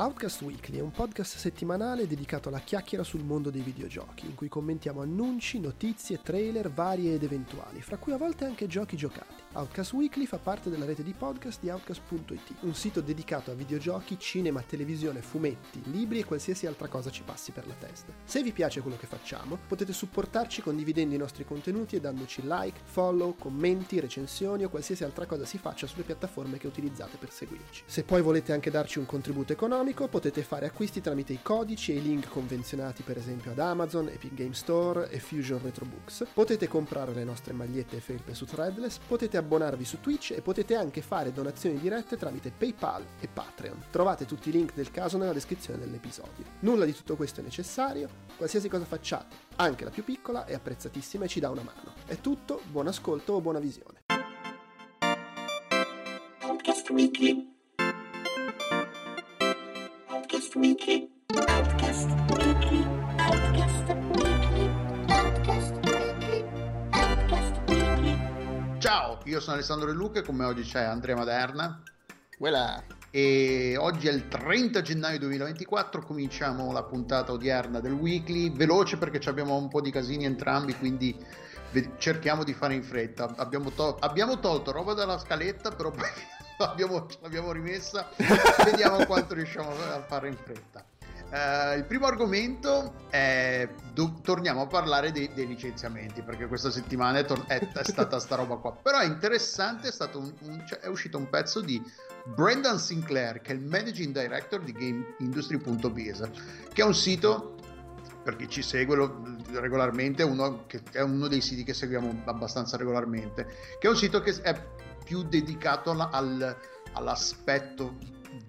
Outcast Weekly è un podcast settimanale dedicato alla chiacchiera sul mondo dei videogiochi, in cui commentiamo annunci, notizie, trailer vari ed eventuali, fra cui a volte anche giochi giocati. Outcast Weekly fa parte della rete di podcast di Outcast.it, un sito dedicato a videogiochi, cinema, televisione, fumetti, libri e qualsiasi altra cosa ci passi per la testa. Se vi piace quello che facciamo, potete supportarci condividendo i nostri contenuti e dandoci like, follow, commenti, recensioni o qualsiasi altra cosa si faccia sulle piattaforme che utilizzate per seguirci. Se poi volete anche darci un contributo economico, potete fare acquisti tramite i codici e i link convenzionati per esempio ad Amazon, Epic Game Store e Fusion Retro Books. Potete comprare le nostre magliette e felpe su Threadless, potete abbonarvi su Twitch e potete anche fare donazioni dirette tramite PayPal e Patreon. Trovate tutti i link del caso nella descrizione dell'episodio. Nulla di tutto questo è necessario, qualsiasi cosa facciate, anche la più piccola, è apprezzatissima e ci dà una mano. È tutto, buon ascolto o buona visione. Podcast Weekly. Podcast Weekly. Podcast Weekly. Ciao, io sono Alessandro De Luca e con me oggi c'è Andrea Maderna Voilà. e oggi è il 30 gennaio 2024, cominciamo la puntata odierna del weekly, veloce perché abbiamo un po' di casini entrambi, quindi cerchiamo di fare in fretta. Abbiamo, to- abbiamo tolto roba dalla scaletta, però poi l'abbiamo, l'abbiamo rimessa, vediamo quanto riusciamo a fare in fretta. Eh, il primo argomento è do- torniamo a parlare dei, dei licenziamenti perché questa settimana è, tor- è- è stata sta roba qua. Però è interessante è, stato un- un- cioè, è uscito un pezzo di Brendan Sinclair che è il managing director di GameIndustry.biz che è un sito per chi ci segue lo- regolarmente uno che è uno dei siti che seguiamo abbastanza regolarmente che è un sito che è più dedicato alla- al- all'aspetto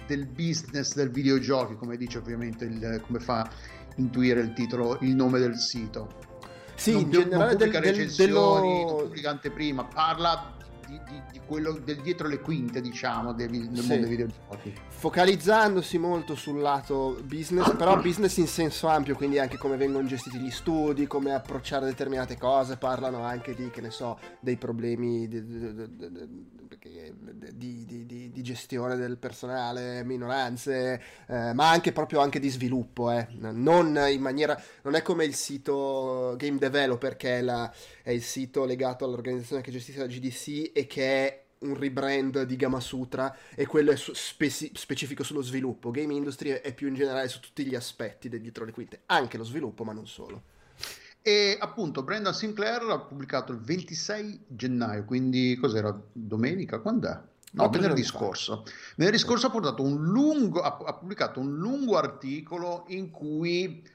del business del videogiochi, come dice ovviamente il, come fa intuire il titolo, il nome del sito. Sì, non, in non generale del, pubblica del, recensioni, dello... non pubblica anteprima, parla di, di- di quello del dietro le quinte, diciamo, del, del Sì. mondo dei videogiochi. focalizzandosi molto sul lato business, però business in senso ampio, quindi anche come vengono gestiti gli studi, come approcciare determinate cose, parlano anche di, che ne so, dei problemi di, di- di- di- di- gestione del personale, minoranze, eh, ma anche proprio anche di sviluppo, eh. non in maniera, non è come il sito Game Developer che è, la- è il sito legato all'organizzazione che gestisce la GDC e che è un rebrand di Gamasutra e quello è speci- specifico sullo sviluppo. Game Industry è più in generale su tutti gli aspetti dietro le quinte, anche lo sviluppo, ma non solo. E appunto Brendan Sinclair ha pubblicato il 26 gennaio, quindi cos'era? Domenica? Quando è? No, venerdì scorso. Venerdì scorso ha, un lungo, ha, pubblicato un lungo articolo in cui,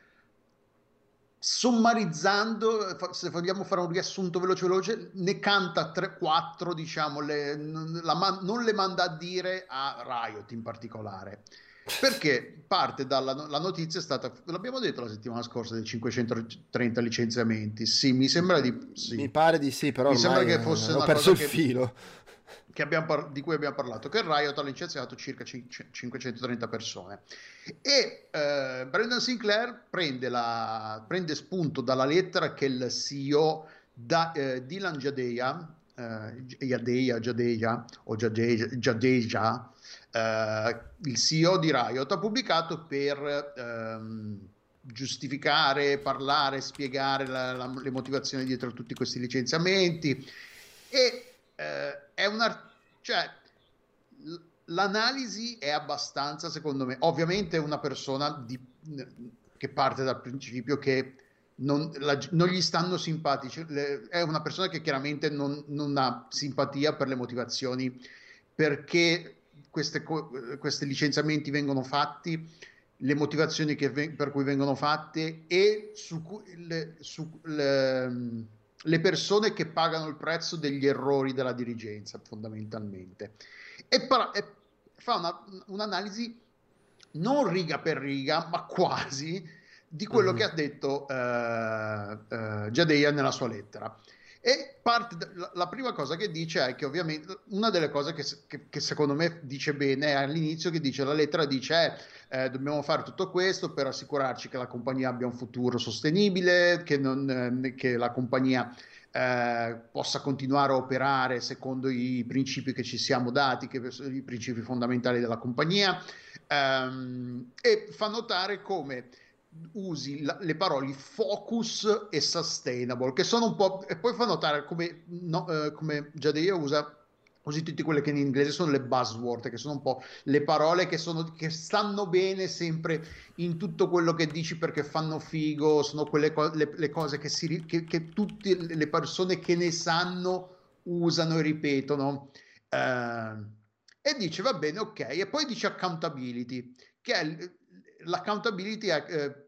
sommarizzando, se vogliamo fare un riassunto veloce veloce, ne canta 3-4, diciamo, le- la non le manda a dire a Riot in particolare. Perché parte dalla la notizia è stata, l'abbiamo detto la settimana scorsa, dei 530 licenziamenti. Sì, mi sembra di sì Mi pare di sì, però Mi sembra che fosse ho una perso il che- filo. che abbiamo par- di cui abbiamo parlato, che Riot ha licenziato circa cin- 530 persone. E eh, Brendan Sinclair prende, la- prende spunto dalla lettera che il CEO da, eh, Dylan Jadeja, eh, Jadeja, Jadeja o Jadeja, Jadeja il CEO di Riot, ha pubblicato per ehm, giustificare, parlare, spiegare la- la- le motivazioni dietro a tutti questi licenziamenti. E eh, è una cioè l'analisi è abbastanza secondo me. Ovviamente una persona di- che parte dal principio che non, la- non gli stanno simpatici le- è una persona che chiaramente non, non ha simpatia per le motivazioni perché questi licenziamenti vengono fatti le motivazioni che per cui vengono fatte e su, le, su- le- le persone che pagano il prezzo degli errori della dirigenza, fondamentalmente. E, par- e fa una- un'analisi non riga per riga, ma quasi di quello Mhm. che ha detto eh, eh, Jadeja nella sua lettera. E parte la, prima cosa che dice è che ovviamente una delle cose che, che- che secondo me dice bene è all'inizio che dice la lettera dice eh, dobbiamo fare tutto questo per assicurarci che la compagnia abbia un futuro sostenibile, che, non, eh, che la compagnia eh, possa continuare a operare secondo i principi che ci siamo dati, che sono i principi fondamentali della compagnia. Ehm, e fa notare come usi la- le parole focus e sustainable, che sono un po'... e poi fa notare come, no, eh, come Jadea usa così tutte quelle che in inglese sono le buzzword, che sono un po' le parole che, sono, che stanno bene sempre in tutto quello che dici perché fanno figo, sono quelle co- le, le cose che, si, che, che tutte le persone che ne sanno usano e ripetono. Eh, e dice va bene, ok, e poi dice accountability, che è l'accountability è eh,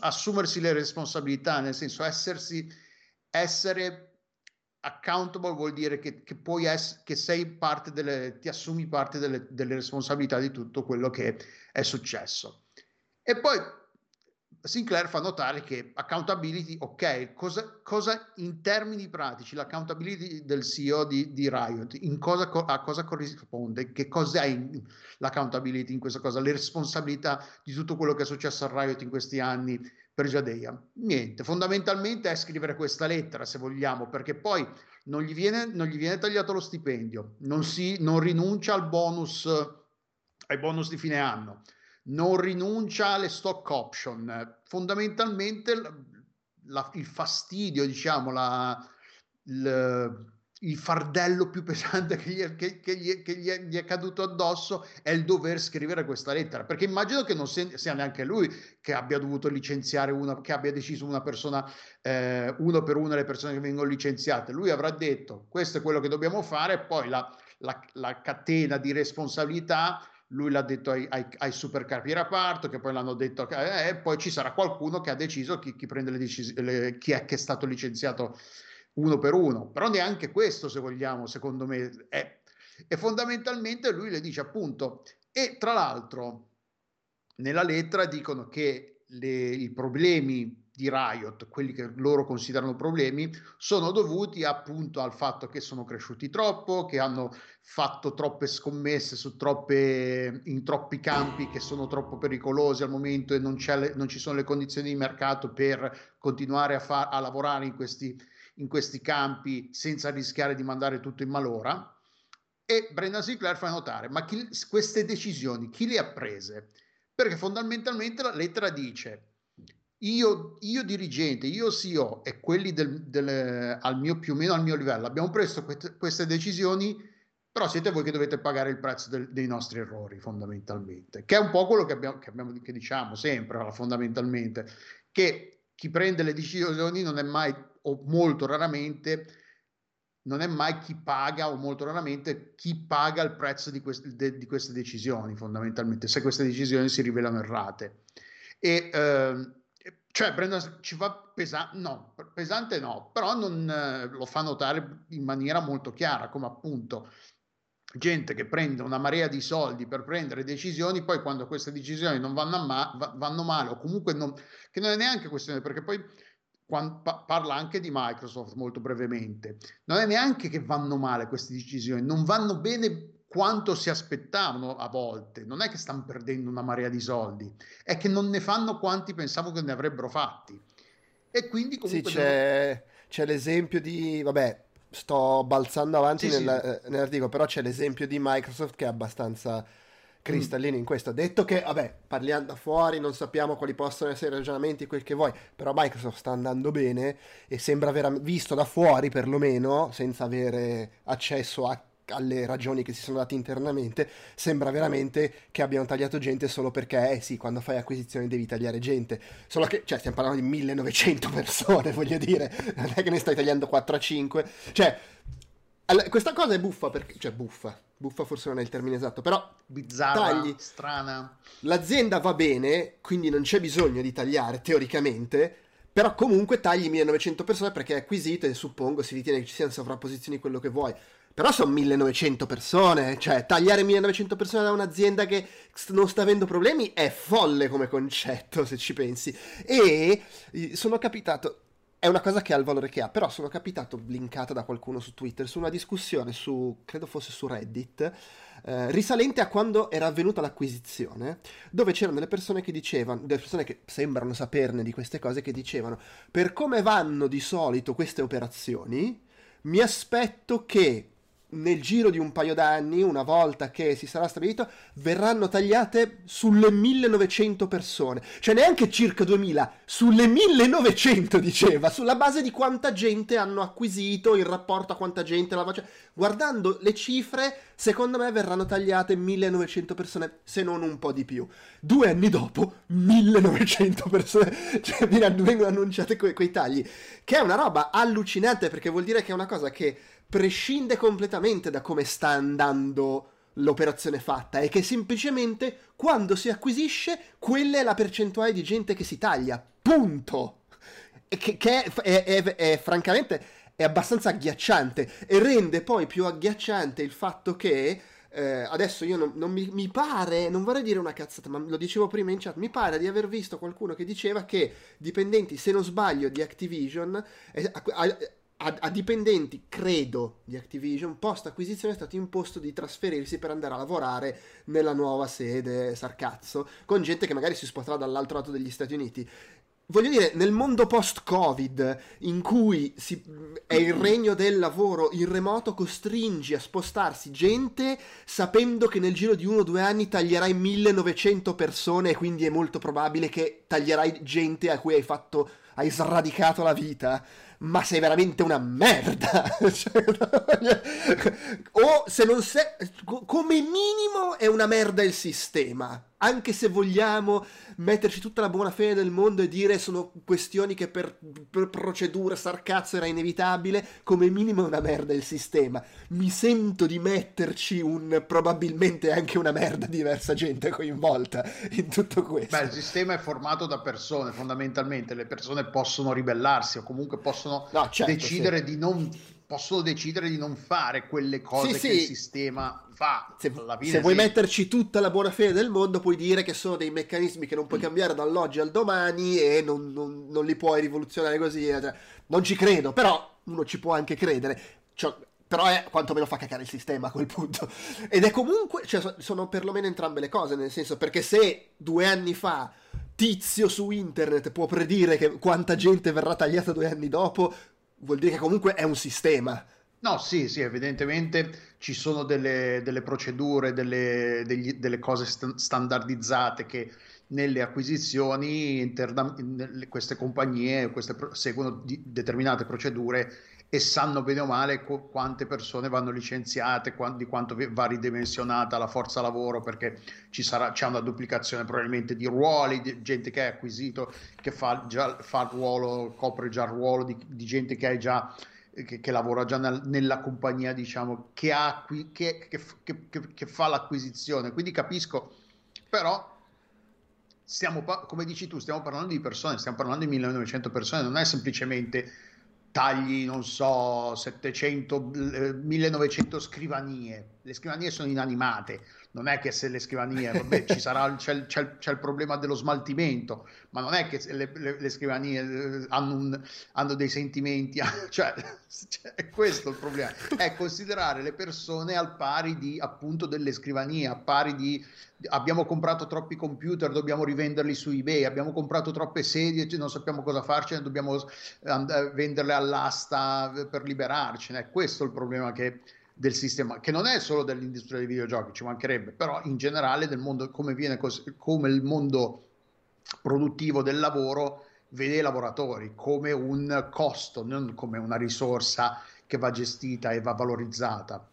assumersi le responsabilità, nel senso essersi, essere accountable vuol dire che, che puoi essere, che sei parte delle, ti assumi parte delle, delle responsabilità di tutto quello che è successo. E poi Sinclair fa notare che accountability, ok, cosa, cosa in termini pratici l'accountability del CEO di, di Riot, cosa, co- a cosa corrisponde, che cos'è l'accountability in questa cosa, le responsabilità di tutto quello che è successo a Riot in questi anni per Jadeia? Niente, fondamentalmente è scrivere questa lettera se vogliamo, perché poi non gli viene, non gli viene tagliato lo stipendio, non, si, non rinuncia al bonus, ai bonus di fine anno non rinuncia alle stock option. Fondamentalmente la- il fastidio, diciamo, la- il, il fardello più pesante che, gli è, che- che gli è- che gli è- gli è caduto addosso è il dover scrivere questa lettera. Perché immagino che non sia, neanche lui che abbia dovuto licenziare una, che abbia deciso una persona, eh, uno per uno le persone che vengono licenziate. Lui avrà detto questo è quello che dobbiamo fare, poi la, la- la catena di responsabilità lui l'ha detto ai, ai, ai supercapi di reparto, che poi l'hanno detto, eh, e poi ci sarà qualcuno che ha deciso chi, chi prende le decisioni, chi è che è stato licenziato uno per uno. Però neanche questo, se vogliamo, secondo me, è. E fondamentalmente lui le dice appunto, e tra l'altro nella lettera dicono che le- i problemi di Riot, quelli che loro considerano problemi, sono dovuti appunto al fatto che sono cresciuti troppo, che hanno fatto troppe scommesse su troppe, in troppi campi che sono troppo pericolosi al momento e non, le- non ci sono le condizioni di mercato per continuare a, fa- a lavorare in questi, in questi campi senza rischiare di mandare tutto in malora. E Brendan Sinclair fa notare, ma chi- queste decisioni chi le ha prese? Perché fondamentalmente la lettera dice, io, io dirigente, io CEO e quelli del, del- al mio, più o meno al mio livello abbiamo preso queste, queste decisioni, però siete voi che dovete pagare il prezzo del- dei nostri errori fondamentalmente, che è un po' quello che, abbiamo, che, abbiamo- che diciamo sempre fondamentalmente, che chi prende le decisioni non è mai o molto raramente non è mai chi paga o molto raramente chi paga il prezzo di, quest- de- di queste decisioni fondamentalmente se queste decisioni si rivelano errate. E ehm, cioè Brendan ci va pesante no pesante no però non eh, lo fa notare in maniera molto chiara come appunto gente che prende una marea di soldi per prendere decisioni poi quando queste decisioni non vanno, ma- va- vanno male o comunque non, che non è neanche questione perché poi quan- pa- parla anche di Microsoft molto brevemente. Non è neanche che vanno male queste decisioni, non vanno bene quanto si aspettavano a volte, non è che stanno perdendo una marea di soldi, è che non ne fanno quanti pensavo che ne avrebbero fatti. E quindi Sì, comunque... c'è, c'è l'esempio di, vabbè, sto balzando avanti Sì, sì. nella- eh, nell'articolo, però c'è l'esempio di Microsoft che è abbastanza cristallino in questo. Detto che, vabbè, parliamo da fuori, non sappiamo quali possono essere i ragionamenti, quel che vuoi, però Microsoft sta andando bene e sembra aver visto da fuori perlomeno, senza avere accesso a- alle ragioni che si sono date internamente, sembra veramente che abbiano tagliato gente solo perché, eh sì, quando fai acquisizioni devi tagliare gente. Solo che, cioè, stiamo parlando di 1900 persone, voglio dire, non è che ne stai tagliando 4 a 5. Cioè, all- questa cosa è buffa perché, cioè, buffa, buffa forse non è il termine esatto, però bizzarra, tagli. strana. l'azienda va bene, quindi non c'è bisogno di tagliare teoricamente, però comunque tagli 1900 persone perché è acquisito e suppongo si ritiene che ci siano sovrapposizioni, quello che vuoi. Però sono 1900 persone, cioè tagliare 1900 persone da un'azienda che non sta avendo problemi è folle come concetto, se ci pensi. E sono capitato, è una cosa che ha il valore che ha, però sono capitato linkata da qualcuno su Twitter su una discussione su, credo fosse su Reddit, eh, risalente a quando era avvenuta l'acquisizione, dove c'erano delle persone che dicevano, delle persone che sembrano saperne di queste cose, che dicevano, per come vanno di solito queste operazioni, mi aspetto che nel giro di un paio d'anni, una volta che si sarà stabilito, verranno tagliate sulle 1900 persone. Cioè neanche circa 2000, sulle 1900 diceva, sulla base di quanta gente hanno acquisito in rapporto a quanta gente la cioè, Guardando le cifre, secondo me verranno tagliate 1900 persone, se non un po' di più. Due anni dopo, 1900 persone, cioè vengono annunciate que- quei tagli, che è una roba allucinante perché vuol dire che è una cosa che prescinde completamente da come sta andando l'operazione fatta e che semplicemente quando si acquisisce quella è la percentuale di gente che si taglia. Punto! Che, che è, è, è, è, francamente è abbastanza agghiacciante. E rende poi più agghiacciante il fatto che eh, adesso io non, non mi, mi, pare, non vorrei dire una cazzata, ma lo dicevo prima in chat, mi pare di aver visto qualcuno che diceva che dipendenti, se non sbaglio, di Activision eh, a, a, a, a, dipendenti, credo, di Activision, post acquisizione è stato imposto di trasferirsi per andare a lavorare nella nuova sede Sarcazzo, con gente che magari si sposterà dall'altro lato degli Stati Uniti. Voglio dire, nel mondo post-Covid, in cui si, è il regno del lavoro in remoto, costringi a spostarsi gente sapendo che nel giro di uno o due anni taglierai 1900 persone e quindi è molto probabile che taglierai gente a cui hai fatto, hai sradicato la vita ma sei veramente una merda. Cioè, o se non sei, come minimo è una merda il sistema. Anche se vogliamo metterci tutta la buona fede del mondo e dire sono questioni che per, per procedura sarcazzo era inevitabile, come minimo è una merda il sistema. Mi sento di metterci un probabilmente anche una merda diversa gente coinvolta in tutto questo. Beh, il sistema è formato da persone, fondamentalmente le persone possono ribellarsi o comunque possono no, certo, decidere sì. di non possono decidere di non fare quelle cose sì, che sì. il sistema fa. Se, se vuoi metterci tutta la buona fede del mondo, puoi dire che sono dei meccanismi che non puoi mm. cambiare dall'oggi al domani e non, non, non li puoi rivoluzionare così. Cioè, non ci credo, però uno ci può anche credere. Cioè, però è quantomeno fa cacare il sistema a quel punto. Ed è comunque, cioè, sono perlomeno entrambe le cose, nel senso, perché se due anni fa tizio su internet può predire che quanta gente verrà tagliata due anni dopo, vuol dire che comunque è un sistema. No, sì, sì, evidentemente ci sono delle, delle procedure, delle, degli, delle cose st- standardizzate che nelle acquisizioni interna- queste compagnie queste pro- seguono di- determinate procedure e sanno bene o male co- quante persone vanno licenziate, qu- di quanto va ridimensionata la forza lavoro, perché ci sarà, c'è una duplicazione probabilmente di ruoli, di gente che hai acquisito, che fa, già, fa il ruolo, copre già il ruolo di, di gente che hai già che, che, lavora già nel, nella compagnia, diciamo, che, ha, che, che, fa l'acquisizione. Quindi capisco, però stiamo, come dici tu, stiamo parlando di persone, stiamo parlando di 1900 persone, non è semplicemente tagli, non so, 700, 1900 scrivanie. Le scrivanie sono inanimate, non è che se le scrivanie, vabbè, ci sarà, c'è, c'è, c'è, il problema dello smaltimento, ma non è che le, le, le scrivanie eh, hanno, un, hanno, dei sentimenti, cioè, cioè, è questo il problema, è considerare le persone al pari di appunto delle scrivanie, a pari di abbiamo comprato troppi computer, dobbiamo rivenderli su eBay, abbiamo comprato troppe sedie, non sappiamo cosa farcene, dobbiamo and- venderle all'asta per liberarcene, è questo il problema che del sistema, che non è solo dell'industria dei videogiochi, ci mancherebbe, però in generale del mondo, come, viene come il mondo produttivo del lavoro vede i lavoratori come un costo, non come una risorsa che va gestita e va valorizzata.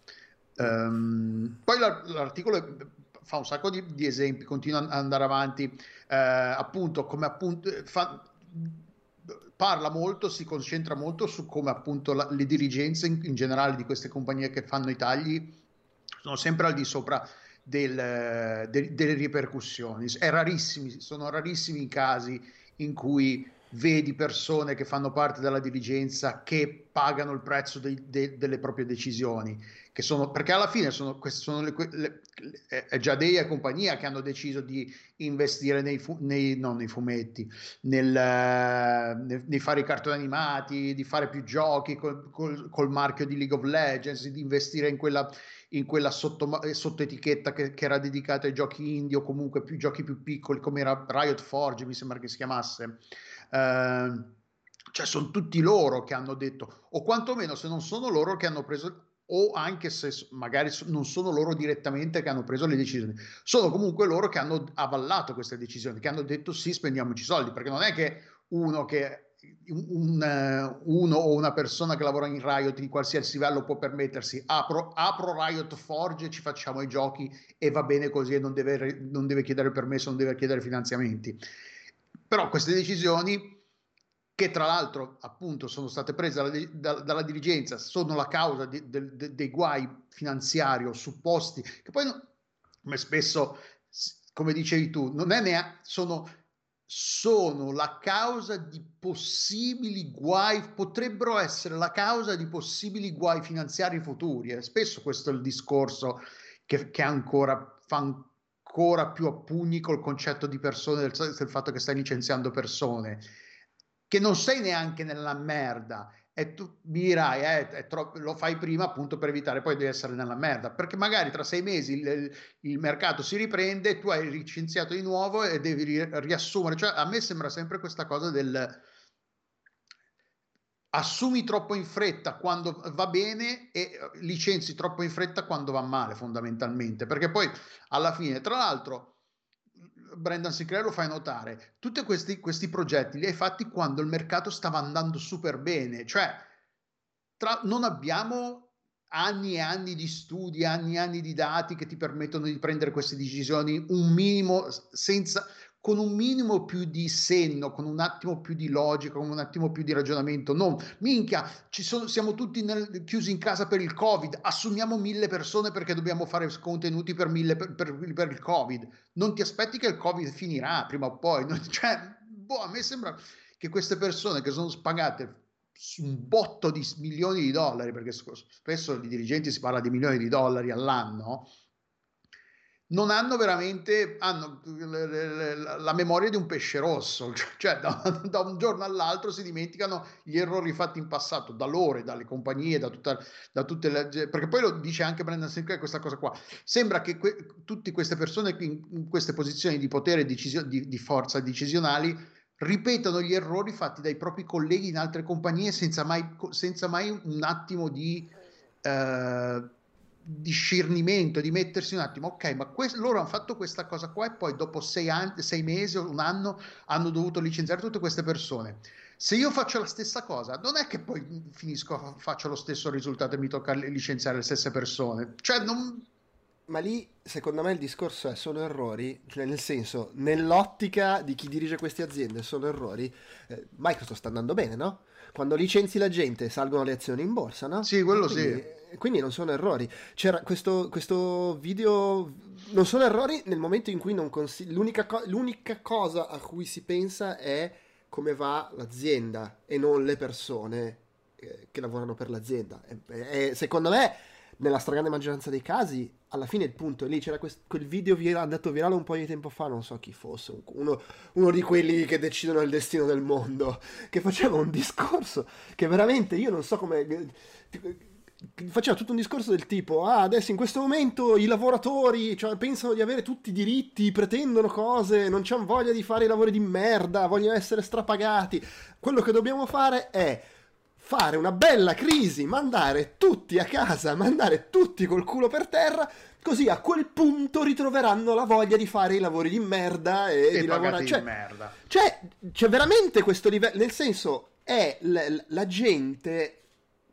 Um, poi l'articolo fa un sacco di, di, esempi, continua ad andare avanti, eh, appunto come appunto fa, parla molto, si concentra molto su come appunto la, le dirigenze in, in, generale di queste compagnie che fanno i tagli sono sempre al di sopra del, de, delle ripercussioni. Rarissimi, sono rarissimi i casi in cui vedi persone che fanno parte della dirigenza che pagano il prezzo dei, de, delle proprie decisioni che sono, perché alla fine sono, sono le, le, è già dei e compagnia che hanno deciso di investire nei, fu, nei, nei fumetti, nel, nel, nei fare i cartoni animati, di fare più giochi col, col, col marchio di League of Legends, di investire in quella, in quella sotto, sottoetichetta che, che, era dedicata ai giochi indie o comunque più giochi più piccoli come era Riot Forge, mi sembra che si chiamasse. Uh, cioè sono tutti loro che hanno detto, o quantomeno se non sono loro che hanno preso o anche se magari non sono loro direttamente che hanno preso le decisioni, sono comunque loro che hanno avallato queste decisioni, che hanno detto sì, spendiamoci soldi, perché non è che uno che un- un, uno o una persona che lavora in Riot di qualsiasi livello può permettersi apro, apro Riot Forge, ci facciamo i giochi e va bene così e non deve, non deve chiedere permesso, non deve chiedere finanziamenti. Però queste decisioni che tra l'altro appunto sono state prese dalla, da- dalla dirigenza, sono la causa di- del- de- dei guai finanziari o supposti, che poi, come spesso, come dicevi tu, non è neanche, sono, sono la causa di possibili guai, potrebbero essere la causa di possibili guai finanziari futuri. E spesso questo è il discorso che, che ancora fa ancora più a pugni col concetto di persone, del, del fatto che stai licenziando persone che non sei neanche nella merda. E tu mi dirai eh, troppo- lo fai prima appunto per evitare poi di essere nella merda. Perché magari tra sei mesi il, il mercato si riprende tu hai licenziato di nuovo e devi ri- riassumere. Cioè a me sembra sempre questa cosa del assumi troppo in fretta quando va bene e eh, licenzi troppo in fretta quando va male fondamentalmente. Perché poi alla fine tra l'altro Brendan Sinclair lo fai notare, tutti questi, questi progetti li hai fatti quando il mercato stava andando super bene, cioè tra, non abbiamo anni e anni di studi, anni e anni di dati che ti permettono di prendere queste decisioni un minimo senza con un minimo più di senno, con un attimo più di logica, con un attimo più di ragionamento. Non, minchia, sono, siamo tutti nel, chiusi in casa per il Covid, assumiamo mille persone perché dobbiamo fare contenuti per, mille, per, per, per il Covid. Non ti aspetti che il Covid finirà prima o poi. Non, cioè, boh, a me sembra che queste persone che sono spagate un botto di milioni di dollari, perché spesso i dirigenti si parla di milioni di dollari all'anno, non hanno veramente hanno la memoria di un pesce rosso, cioè da, da, un giorno all'altro si dimenticano gli errori fatti in passato da loro, dalle compagnie, da, tutta, da tutte le... perché poi lo dice anche Brendan Sinclair questa cosa qua, sembra che que, tutte queste persone in, in, queste posizioni di potere e di, di forza decisionali ripetono gli errori fatti dai propri colleghi in altre compagnie senza mai, senza mai un attimo di... Eh, discernimento, di mettersi un attimo, ok, ma que- loro hanno fatto questa cosa qua e poi dopo sei, anni, sei mesi o un anno hanno dovuto licenziare tutte queste persone. Se io faccio la stessa cosa, non è che poi finisco, faccio lo stesso risultato e mi tocca licenziare le stesse persone. Cioè, non... Ma lì, secondo me, il discorso è sono errori, cioè nel senso, nell'ottica di chi dirige queste aziende sono errori. Eh, Microsoft sta andando bene, no? Quando licenzi la gente salgono le azioni in borsa, no? Sì, quello quindi, sì. Quindi non sono errori. C'era questo, questo video, non sono errori nel momento in cui non consigli... L'unica, co- l'unica cosa a cui si pensa è come va l'azienda e non le persone eh, che lavorano per l'azienda. E, e, secondo me, nella stragrande maggioranza dei casi, alla fine il punto è lì. C'era quest- quel video vira- andato virale un po' di tempo fa, non so chi fosse, uno, uno di quelli che decidono il destino del mondo, che faceva un discorso che veramente io non so come faceva tutto un discorso del tipo ah adesso in questo momento i lavoratori cioè, pensano di avere tutti i diritti pretendono cose non c'hanno voglia di fare i lavori di merda vogliono essere strapagati quello che dobbiamo fare è fare una bella crisi mandare tutti a casa mandare tutti col culo per terra così a quel punto ritroveranno la voglia di fare i lavori di merda e, e di lavorare cioè, merda. Cioè, c'è veramente questo livello nel senso è l- la gente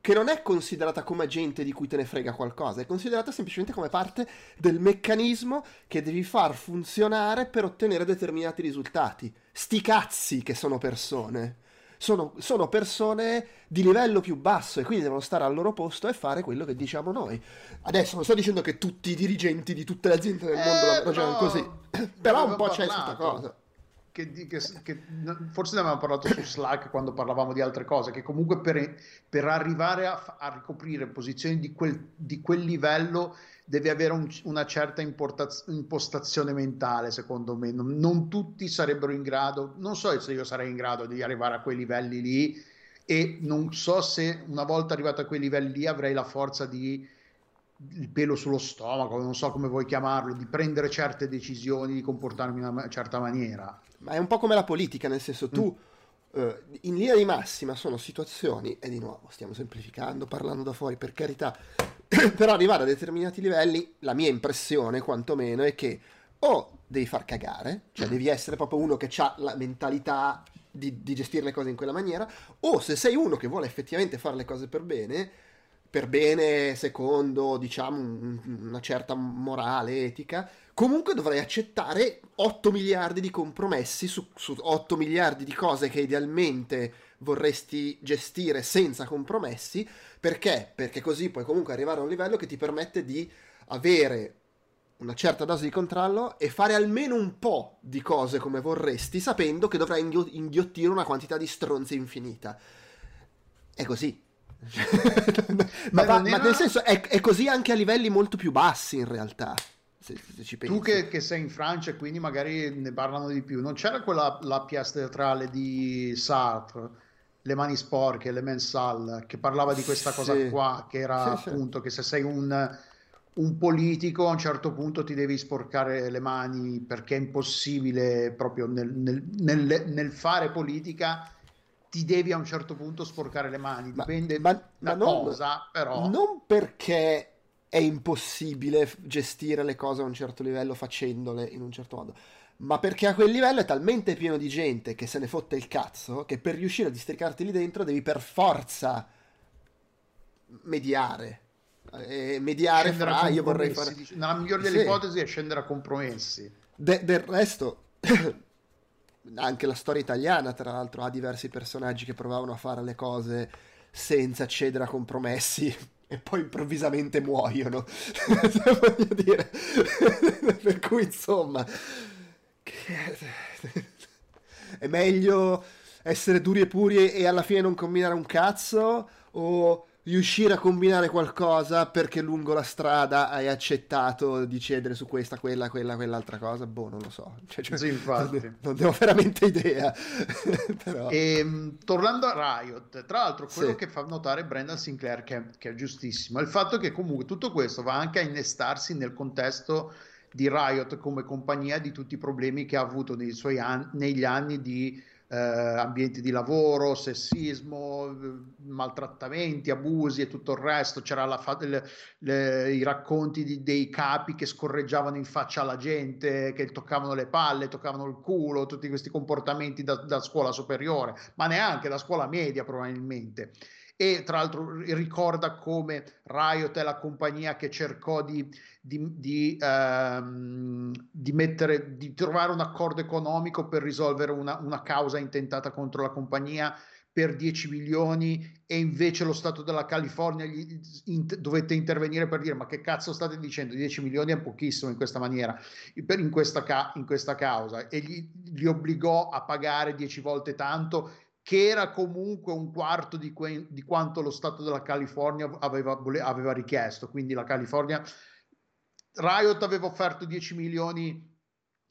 che non è considerata come agente di cui te ne frega qualcosa, è considerata semplicemente come parte del meccanismo che devi far funzionare per ottenere determinati risultati. Sti cazzi che sono persone. Sono, sono, persone di livello più basso e quindi devono stare al loro posto e fare quello che diciamo noi. Adesso non sto dicendo che tutti i dirigenti di tutte le aziende del mondo Eh, ragionano però- così, però un po' c'è questa cosa. Che, che- che- forse ne avevamo parlato su Slack quando parlavamo di altre cose, che comunque per, per arrivare a, a ricoprire posizioni di quel, di quel livello devi avere un- una certa importaz- impostazione mentale, secondo me. Non, non tutti sarebbero in grado, non so se io sarei in grado di arrivare a quei livelli lì e non so se una volta arrivato a quei livelli lì avrei la forza di il pelo sullo stomaco, non so come vuoi chiamarlo, di prendere certe decisioni, di comportarmi in una certa maniera. Ma è un po' come la politica, nel senso tu eh, in linea di massima sono situazioni, e di nuovo stiamo semplificando, parlando da fuori per carità, però arrivare a determinati livelli, la mia impressione quantomeno è che o devi far cagare, cioè devi essere proprio uno che ha la mentalità di, di gestire le cose in quella maniera, o se sei uno che vuole effettivamente fare le cose per bene, per bene secondo diciamo un- una certa morale etica comunque dovrai accettare 8 miliardi di compromessi su, su 8 miliardi di cose che idealmente vorresti gestire senza compromessi. Perché? Perché così puoi comunque arrivare a un livello che ti permette di avere una certa dose di controllo e fare almeno un po' di cose come vorresti sapendo che dovrai inghio- inghiottire una quantità di stronzi infinita. È così ma, Beh, va- ma nel senso è, è così anche a livelli molto più bassi in realtà. Se, se ci pensi. Tu che, che sei in Francia e quindi magari ne parlano di più, non c'era quella la pièce teatrale di Sartre, Le mani sporche, Le mains sales, che parlava di questa cosa Sì. qua, che era Sì, sì. appunto che se sei un, un politico a un certo punto ti devi sporcare le mani perché è impossibile proprio nel, nel- nel- nel fare politica ti devi a un certo punto sporcare le mani, Ma- dipende ma- da ma non- cosa, però... Non perché è impossibile gestire le cose a un certo livello facendole in un certo modo, ma perché a quel livello è talmente pieno di gente che se ne fotte il cazzo che per riuscire a districarti lì dentro devi per forza mediare. E mediare scendere a fra io vorrei fare nella migliore delle Sì. ipotesi è scendere a compromessi De- del resto, anche la storia italiana, tra l'altro, ha diversi personaggi che provavano a fare le cose senza cedere a compromessi e poi improvvisamente muoiono. Voglio dire, per cui insomma, è meglio essere duri e puri e alla fine non combinare un cazzo o riuscire a combinare qualcosa perché lungo la strada hai accettato di cedere su questa, quella, quella, quell'altra cosa? Boh, non lo so. Cioè, cioè, Sì, infatti. non, non ne ho veramente idea. E, mh, tornando a Riot, tra l'altro, quello Sì. che fa notare Brendan Sinclair, che, che è giustissimo, è il fatto che comunque tutto questo va anche a innestarsi nel contesto di Riot come compagnia di tutti i problemi che ha avuto nei suoi an- negli anni di eh, ambienti di lavoro, sessismo, eh, maltrattamenti, abusi e tutto il resto. C'era la fa- le- le- i racconti di- dei capi che scorreggiavano in faccia alla gente, che toccavano le palle, toccavano il culo, tutti questi comportamenti da, da scuola superiore, ma neanche da scuola media probabilmente. E tra l'altro ricorda come Riot è la compagnia che cercò di, di- di, ehm, di mettere, trovare un accordo economico per risolvere una, una causa intentata contro la compagnia per 10 milioni e invece lo Stato della California gli, int- dovette intervenire per dire ma che cazzo state dicendo? 10 milioni è pochissimo in questa maniera in, questa ca- in questa causa. E gli, li obbligò a pagare 10 volte tanto che era comunque un quarto di, que- di quanto lo Stato della California aveva, vole- aveva richiesto quindi la California Riot aveva offerto 10 milioni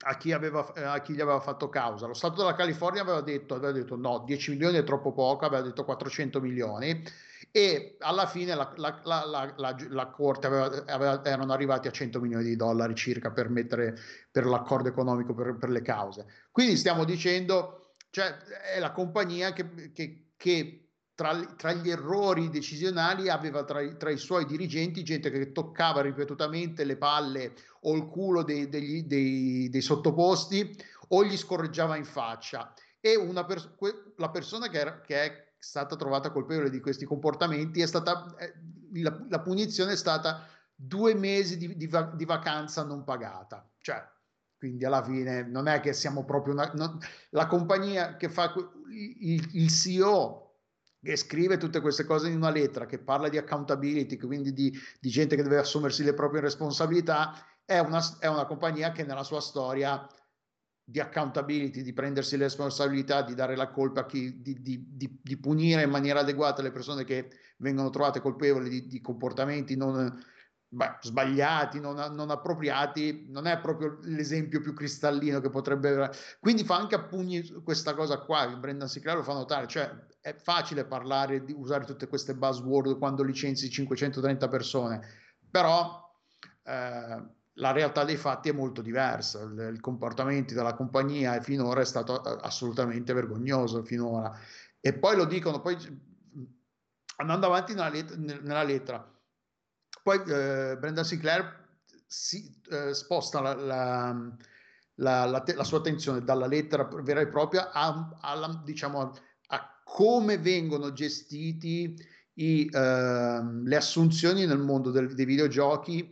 a chi, aveva, eh, a chi gli aveva fatto causa. Lo Stato della California aveva detto, aveva detto no, 10 milioni è troppo poco, aveva detto 400 milioni e alla fine la, la- la- la- Corte aveva- aveva- erano arrivati a 100 milioni di dollari circa per mettere per l'accordo economico per, per le cause. Quindi stiamo dicendo, cioè è la compagnia che, che- che tra, tra gli errori decisionali aveva tra, tra i suoi dirigenti gente che toccava ripetutamente le palle o il culo dei, degli- dei- dei sottoposti o gli scorreggiava in faccia. E pers- que- la persona che, era- che è stata trovata colpevole di questi comportamenti è stata, eh, la, la punizione è stata due mesi di, di va- di vacanza non pagata. Cioè, quindi alla fine non è che siamo proprio una, non- la compagnia che fa il, il CEO che scrive tutte queste cose in una lettera, che parla di accountability, quindi di, di gente che deve assumersi le proprie responsabilità, è una, è una compagnia che nella sua storia di accountability, di prendersi le responsabilità, di dare la colpa a chi, di, di- di- punire in maniera adeguata le persone che vengono trovate colpevoli di comportamenti non beh, sbagliati, non, non appropriati, non è proprio l'esempio più cristallino che potrebbe... Quindi fa anche a pugni questa cosa qua, Brendan Sinclair lo fa notare, cioè è facile parlare di usare tutte queste buzzword quando licenzi 530 persone, però eh, la realtà dei fatti è molto diversa. Il, il comportamento della compagnia finora è stato assolutamente vergognoso finora. E poi lo dicono, poi andando avanti nella, let- nella lettera, poi eh, Brendan Sinclair si eh, sposta la, la, la, la, sua attenzione dalla lettera vera e propria a, alla, diciamo, a come vengono gestiti i, eh, le assunzioni nel mondo del, dei videogiochi,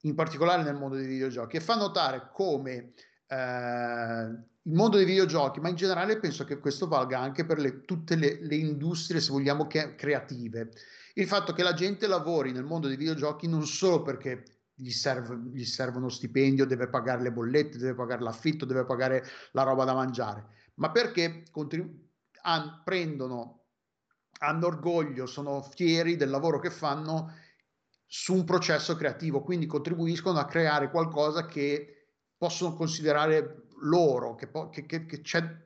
in particolare nel mondo dei videogiochi, e fa notare come eh, il mondo dei videogiochi, ma in generale penso che questo valga anche per le, tutte le, le, industrie, se vogliamo, che, creative. Il fatto che la gente lavori nel mondo dei videogiochi non solo perché gli serve, gli serve uno stipendio, deve pagare le bollette, deve pagare l'affitto, deve pagare la roba da mangiare, ma perché contribu- an- prendono, hanno orgoglio, sono fieri del lavoro che fanno su un processo creativo, quindi contribuiscono a creare qualcosa che possono considerare loro, che, po- che, che, che c'è,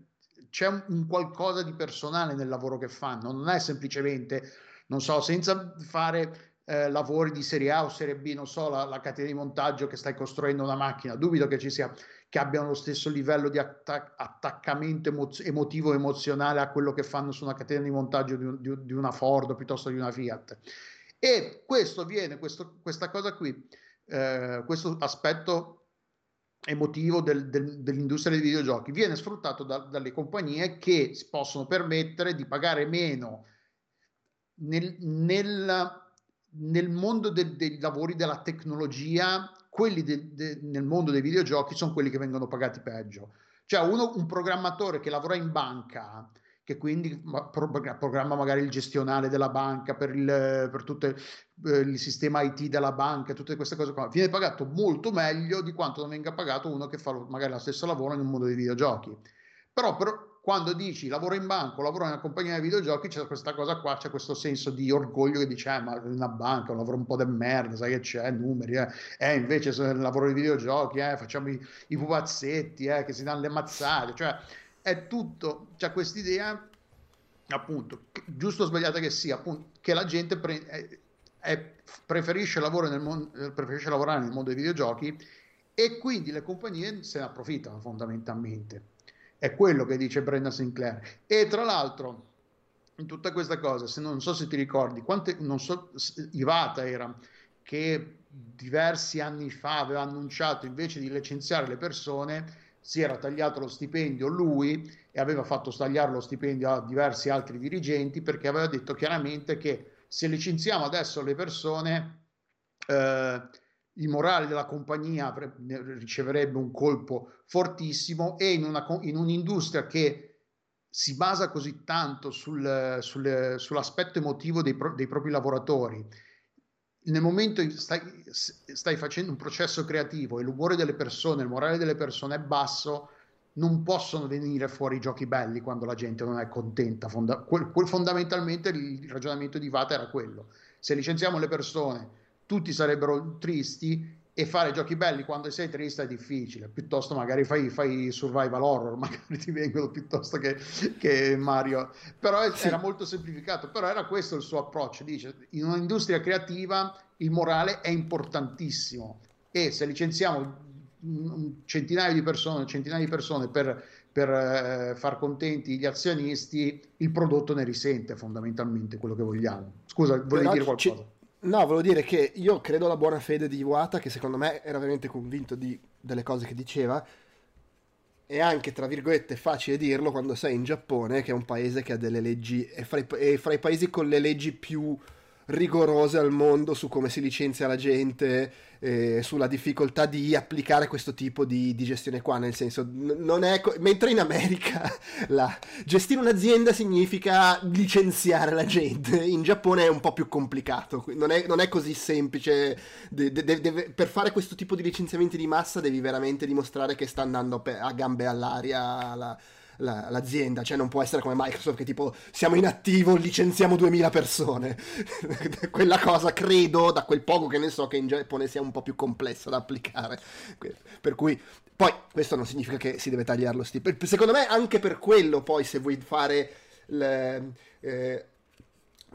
c'è un, un qualcosa di personale nel lavoro che fanno, non è semplicemente, non so, senza fare eh, lavori di serie A o serie B, non so, la, la, catena di montaggio che stai costruendo una macchina, dubito che ci sia, che abbiano lo stesso livello di attac- attaccamento emo- emotivo emozionale a quello che fanno su una catena di montaggio di, un, di, di una Ford piuttosto di una Fiat. E questo viene, questo, questa cosa qui, eh, questo aspetto emotivo del, del, dell'industria dei videogiochi viene sfruttato da, dalle compagnie che si possono permettere di pagare meno nel, nel nel mondo de- dei lavori della tecnologia, quelli de- de- nel mondo dei videogiochi sono quelli che vengono pagati peggio. Cioè uno, un programmatore che lavora in banca, che quindi programma magari il gestionale della banca per il, per tutto eh, il sistema IT della banca, tutte queste cose qua, viene pagato molto meglio di quanto non venga pagato uno che fa magari lo stesso lavoro nel mondo dei videogiochi. Però, però quando dici lavoro in banco, lavoro in una compagnia di videogiochi, c'è questa cosa qua, c'è questo senso di orgoglio che dice, eh, ma una banca, un lavoro un po' di merda, sai che c'è, numeri, eh, eh invece se lavoro di videogiochi, eh, facciamo i, i pupazzetti, eh, che si danno le mazzate, cioè è tutto, c'è questa idea, appunto, giusto o sbagliata che sia, appunto, che la gente pre- è, è, preferisce, nel mon- preferisce lavorare nel mondo dei videogiochi e quindi le compagnie se ne approfittano fondamentalmente. È quello che dice Brenda Sinclair. E tra l'altro, in tutta questa cosa, se non, so se ti ricordi, quante, non so, Ivata era che diversi anni fa aveva annunciato invece di licenziare le persone, si era tagliato lo stipendio lui e aveva fatto tagliare lo stipendio a diversi altri dirigenti perché aveva detto chiaramente che se licenziamo adesso le persone eh, il morale della compagnia riceverebbe un colpo fortissimo e in, una, in un'industria che si basa così tanto sul, sul, sull'aspetto emotivo dei, dei, propri lavoratori, nel momento in cui stai, stai, facendo un processo creativo e l'umore delle persone, il morale delle persone è basso, non possono venire fuori giochi belli quando la gente non è contenta. Fonda, quel, quel, fondamentalmente il ragionamento di Vata era quello. Se licenziamo le persone tutti sarebbero tristi e fare giochi belli quando sei triste è difficile, piuttosto magari fai, fai survival horror, magari ti vengono piuttosto che, che Mario, però sì. era molto semplificato, però era questo il suo approccio, dice in un'industria creativa il morale è importantissimo e se licenziamo centinaia di persone, centinaia di persone per, per eh, far contenti gli azionisti, il prodotto ne risente fondamentalmente quello che vogliamo. Scusa, volevi dire qualcosa? No, volevo dire che io credo alla buona fede di Iwata, che secondo me era veramente convinto di, delle cose che diceva. E anche, tra virgolette, facile dirlo quando sei in Giappone, che è un paese che ha delle leggi. È fra i, è fra i paesi con le leggi più rigorose al mondo su come si licenzia la gente, eh, sulla difficoltà di applicare questo tipo di, di gestione qua, nel senso, n-. Co- mentre in America la... gestire un'azienda significa licenziare la gente, in Giappone è un po' più complicato, non è, non è così semplice, de- de- de- per fare questo tipo di licenziamenti di massa devi veramente dimostrare che sta andando pe- a gambe all'aria la la, l'azienda, cioè non può essere come Microsoft che tipo siamo in attivo, licenziamo 2000 persone. Quella cosa credo, da quel poco che ne so, che in Giappone sia un po' più complessa da applicare. Per cui poi questo non significa che si deve tagliare lo stipendio. Secondo me anche per quello poi se vuoi fare le, eh,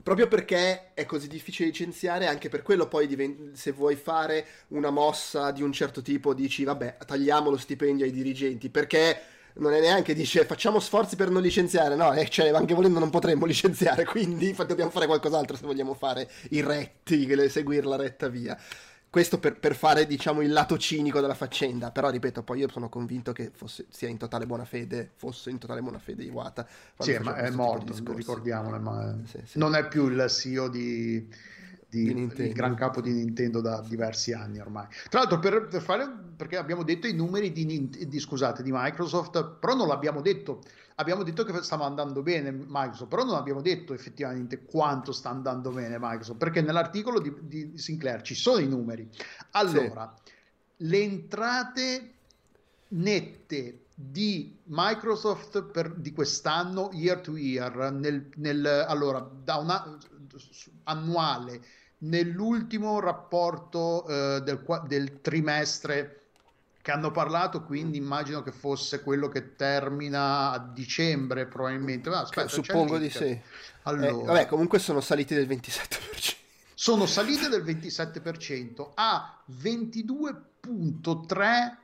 Proprio perché è così difficile licenziare, anche per quello poi diven- se vuoi fare una mossa di un certo tipo dici vabbè tagliamo lo stipendio ai dirigenti perché non è neanche dice facciamo sforzi per non licenziare, no, eh, cioè, anche volendo non potremmo licenziare, quindi dobbiamo fare qualcos'altro se vogliamo fare i retti, seguire la retta via. Questo per, per fare, diciamo, il lato cinico della faccenda, però ripeto, poi io sono convinto che fosse, sia in totale buona fede, fosse in totale buona fede Iwata. Sì, ma è morto, ricordiamolo, ma Sì, sì. non è più il CEO di, di- Di gran capo di Nintendo da diversi anni ormai. Tra l'altro, per, per fare, perché abbiamo detto i numeri di, di- scusate, di Microsoft, però non l'abbiamo detto. Abbiamo detto che stava andando bene Microsoft, però non abbiamo detto effettivamente quanto sta andando bene Microsoft, perché nell'articolo di, di Sinclair ci sono i numeri. Allora, le entrate nette di Microsoft per, di quest'anno year to year nel, nel- allora da una annuale nell'ultimo rapporto eh, del, del trimestre che hanno parlato quindi immagino che fosse quello che termina a dicembre probabilmente Ma aspetta, c'è il Suppongo di sì. allora Eh, vabbè, comunque sono saliti del 27%. sono salite del 27% a 22.3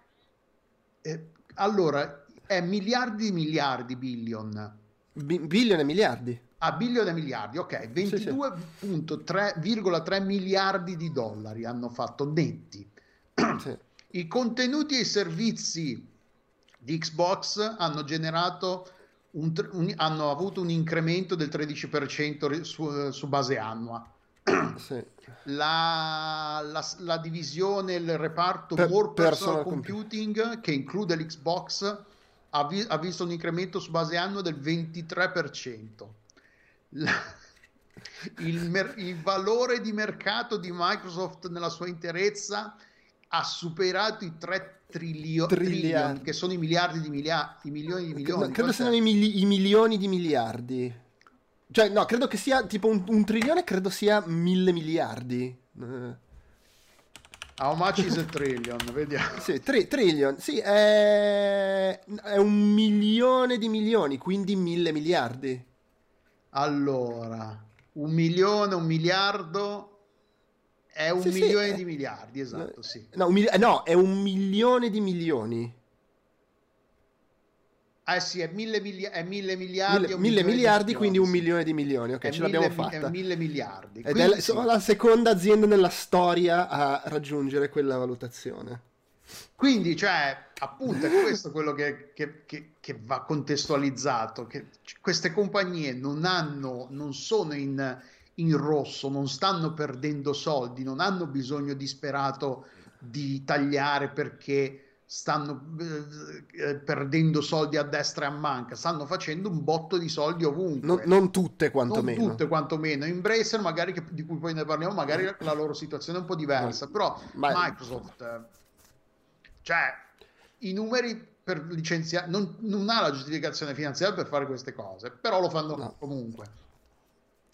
eh, allora è miliardi di miliardi billion Bi- billion e miliardi. A billion e miliardi ok Sì, sì. 22.3,3 miliardi di dollari hanno fatto netti Sì. i contenuti e i servizi di Xbox hanno generato un un- hanno avuto un incremento del 13% ri- su, su base annua Sì. la, la- la divisione, il reparto Per- More Personal, personal Computing, che include l'Xbox, ha, vi- ha visto un incremento su base annua del 23%. La- il, mer- il valore di mercato di Microsoft nella sua interezza ha superato i 3 trilio- trillion, che sono i miliardi di miliardi, i milioni di milioni. No, credo siano i, mili- i milioni di miliardi. Cioè, no, credo che sia tipo un, un trilione, credo sia mille miliardi. Eh, How much is a trillion? Vediamo. sì, tri- trillion. Sì, è... è un milione di milioni, quindi mille miliardi. Allora, un milione, un miliardo è un Sì, sì, milione eh. di miliardi, esatto, sì. No, mil- eh, no, è un milione di milioni. Eh sì, è mille, milia- è mille miliardi. Mille, mille miliardi, quindi un sì. milione di milioni. Ok, È ce mille l'abbiamo fatta. È mille miliardi. Ed è la, sì. la seconda azienda nella storia a raggiungere quella valutazione. Quindi, cioè, appunto, è questo quello che, che- che- che va contestualizzato, che queste compagnie non hanno, non sono in, in rosso, non stanno perdendo soldi, non hanno bisogno disperato di tagliare perché stanno eh, eh, perdendo soldi a destra e a manca, stanno facendo un botto di soldi ovunque. Non, non tutte, Non quantomeno. tutte quantomeno, Embracer magari che- di cui poi ne parliamo, magari la loro situazione è un po' diversa, però Ma- Microsoft, eh, cioè i numeri per licenziare, non, non ha la giustificazione finanziaria per fare queste cose, però lo fanno No. comunque.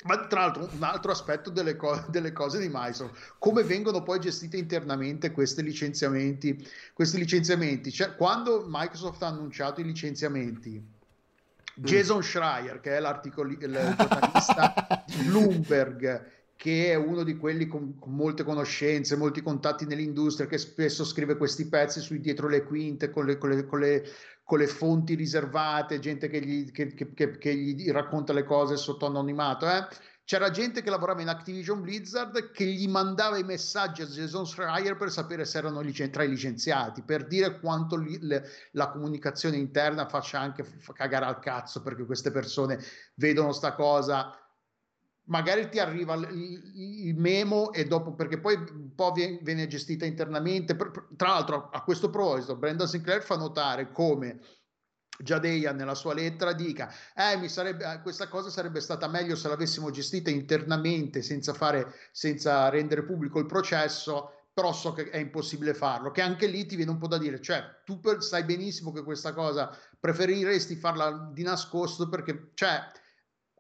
Ma tra l'altro un altro aspetto delle, co- delle cose di Microsoft, come vengono poi gestite internamente questi licenziamenti, questi licenziamenti. Cioè, quando Microsoft ha annunciato i licenziamenti, Jason Schreier, che è l'articolo, il giornalista di Bloomberg, che è uno di quelli con, con molte conoscenze, molti contatti nell'industria, che spesso scrive questi pezzi sui dietro le quinte con le, con le- con le- con le fonti riservate, gente che gli, che- che- che- gli racconta le cose sotto anonimato. eh. C'era gente che lavorava in Activision Blizzard che gli mandava i messaggi a Jason Schreier per sapere se erano tra i licenziati, per dire quanto li- le- la comunicazione interna faccia anche cagare al cazzo perché queste persone vedono sta cosa magari ti arriva il, memo e dopo perché poi un po' viene, gestita internamente tra l'altro a questo proposito Brendan Sinclair fa notare come Jadeia nella sua lettera dica eh, sarebbe, eh, questa cosa sarebbe stata meglio se l'avessimo gestita internamente senza, fare, senza rendere pubblico il processo però so che è impossibile farlo. Che anche lì ti viene un po' da dire cioè tu per- sai benissimo che questa cosa preferiresti farla di nascosto perché cioè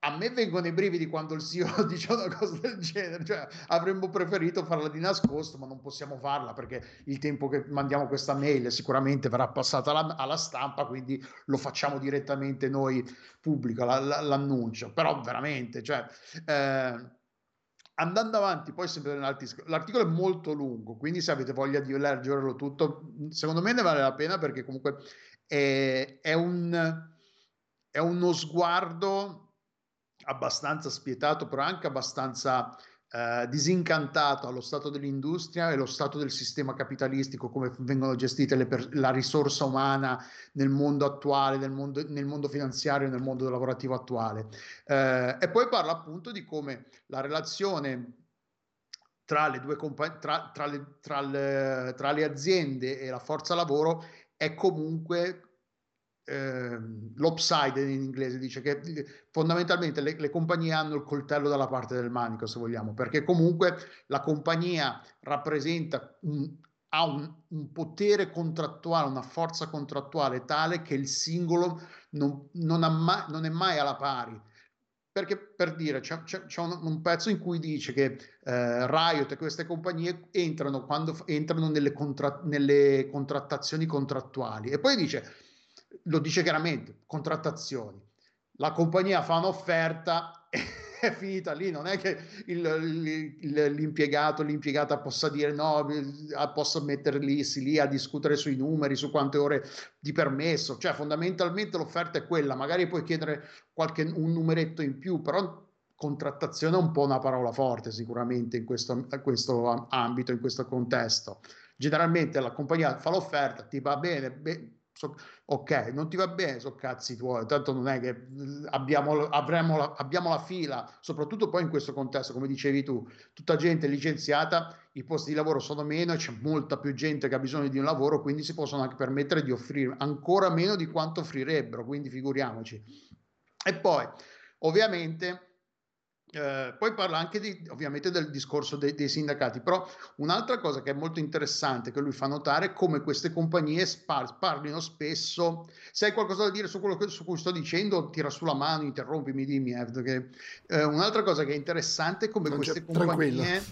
a me vengono i brividi quando il CEO dice una cosa del genere, cioè avremmo preferito farla di nascosto, ma non possiamo farla perché il tempo che mandiamo questa mail sicuramente verrà passata alla, alla stampa, quindi lo facciamo direttamente noi pubblico, la, la, l'annuncio. Però veramente, cioè, eh, andando avanti, poi sempre l'articolo è molto lungo, quindi se avete voglia di leggerlo tutto, secondo me ne vale la pena perché comunque è, è, un, è uno sguardo abbastanza spietato, però anche abbastanza eh, disincantato allo stato dell'industria e allo stato del sistema capitalistico, come vengono gestite per- la risorsa umana nel mondo attuale, nel mondo, nel mondo finanziario, nel mondo lavorativo attuale. Eh, e poi parla appunto di come la relazione tra le due compagnie, tra, tra, le, tra, le, tra le aziende e la forza lavoro è comunque eh, l'upside in inglese dice che fondamentalmente le, le, compagnie hanno il coltello dalla parte del manico se vogliamo perché comunque la compagnia rappresenta un, ha un, un, potere contrattuale una forza contrattuale tale che il singolo non, non, mai, non è mai alla pari. Perché per dire c'è, c'è, c'è un, un, pezzo in cui dice che eh, Riot e queste compagnie entrano quando entrano nelle, contra, nelle contrattazioni contrattuali e poi dice lo dice chiaramente, contrattazioni. La compagnia fa un'offerta è finita lì, non è che il, il, l'impiegato, l'impiegata possa dire no, possa mettersi lì a discutere sui numeri, su quante ore di permesso, cioè fondamentalmente l'offerta è quella, magari puoi chiedere qualche, un numeretto in più, però contrattazione è un po' una parola forte sicuramente in questo, in questo ambito, in questo contesto. Generalmente la compagnia fa l'offerta, ti va bene, beh, So, ok, non ti va bene, so cazzi tuoi, tanto non è che abbiamo, avremo la, abbiamo la fila, soprattutto poi in questo contesto, come dicevi tu, tutta gente licenziata, i posti di lavoro sono meno c'è molta più gente che ha bisogno di un lavoro, quindi si possono anche permettere di offrire ancora meno di quanto offrirebbero, quindi figuriamoci. E poi, ovviamente, eh, poi parla anche di, ovviamente del discorso dei, dei, sindacati, però un'altra cosa che è molto interessante che lui fa notare è come queste compagnie spar- parlino spesso. Se hai qualcosa da dire su quello che, su cui sto dicendo, tira sulla mano, interrompimi, dimmi. Eh, perché, eh, un'altra cosa che è interessante è come non queste compagnie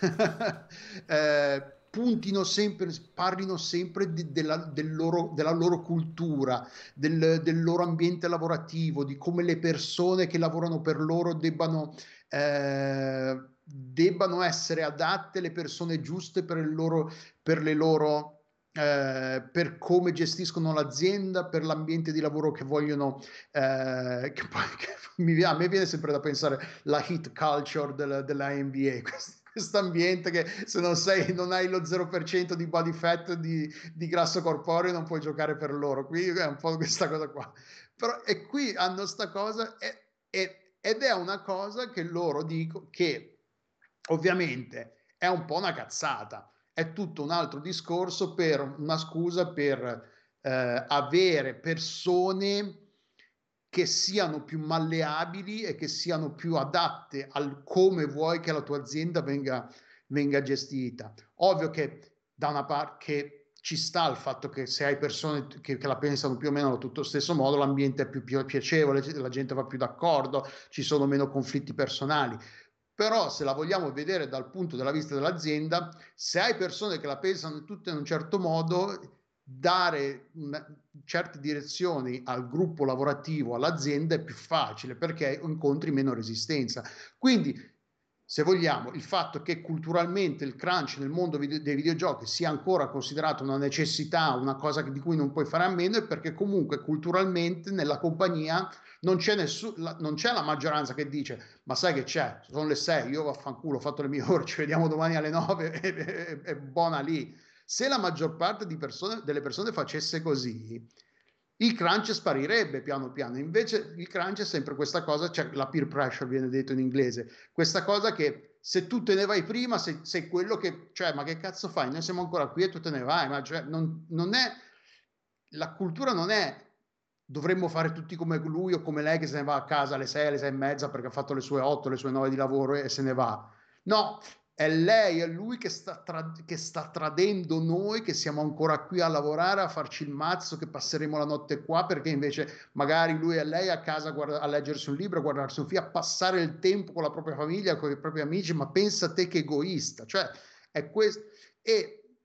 eh, puntino sempre, parlino sempre di, della, del loro, della loro cultura, del, del, loro ambiente lavorativo, di come le persone che lavorano per loro debbano, eh, debbano essere adatte, le persone giuste per, loro, per le loro eh, per come gestiscono l'azienda, per l'ambiente di lavoro che vogliono, eh, che poi che mi, a me viene sempre da pensare la hit culture della, della NBA, questo ambiente che se non, sei, non hai lo 0% di body fat, di, di, grasso corporeo, non puoi giocare per loro. Qui è un po' questa cosa qua. Però, e qui hanno sta cosa e, e, ed è una cosa che loro dicono che ovviamente è un po' una cazzata. È tutto un altro discorso per una scusa per eh, avere persone che siano più malleabili e che siano più adatte al come vuoi che la tua azienda venga, venga gestita. Ovvio che da una parte ci sta il fatto che se hai persone che, che la pensano più o meno allo tutto stesso modo, l'ambiente è più, più piacevole, la gente va più d'accordo, ci sono meno conflitti personali. Però se la vogliamo vedere dal punto della vista dell'azienda, se hai persone che la pensano tutte in un certo modo, dare una, certe direzioni al gruppo lavorativo, all'azienda è più facile perché incontri meno resistenza. Quindi, se vogliamo, il fatto che culturalmente il crunch nel mondo video, dei videogiochi sia ancora considerato una necessità, una cosa di cui non puoi fare a meno, è perché comunque culturalmente nella compagnia non c'è, nessun, la, non c'è la maggioranza che dice ma sai che c'è, sono le 6, io vaffanculo, ho fatto le mie ore, ci vediamo domani alle 9, è buona lì se la maggior parte persone, delle persone facesse così, il crunch sparirebbe piano piano. Invece il crunch è sempre questa cosa, cioè la peer pressure viene detto in inglese, questa cosa che se tu te ne vai prima, sei, sei quello che, cioè, ma che cazzo fai? Noi siamo ancora qui e tu te ne vai, ma cioè, non, non è, la cultura non è dovremmo fare tutti come lui o come lei che se ne va a casa alle 6, alle 6 e mezza perché ha fatto le sue 8, le sue 9 di lavoro e se ne va. No, è lei, è lui che sta, tra- che sta tradendo noi, che siamo ancora qui a lavorare, a farci il mazzo, che passeremo la notte qua, perché invece magari lui e lei a casa guarda- a leggersi un libro, a guardarsi un film, a passare il tempo con la propria famiglia, con i propri amici, ma pensa a te che egoista, cioè è questo. E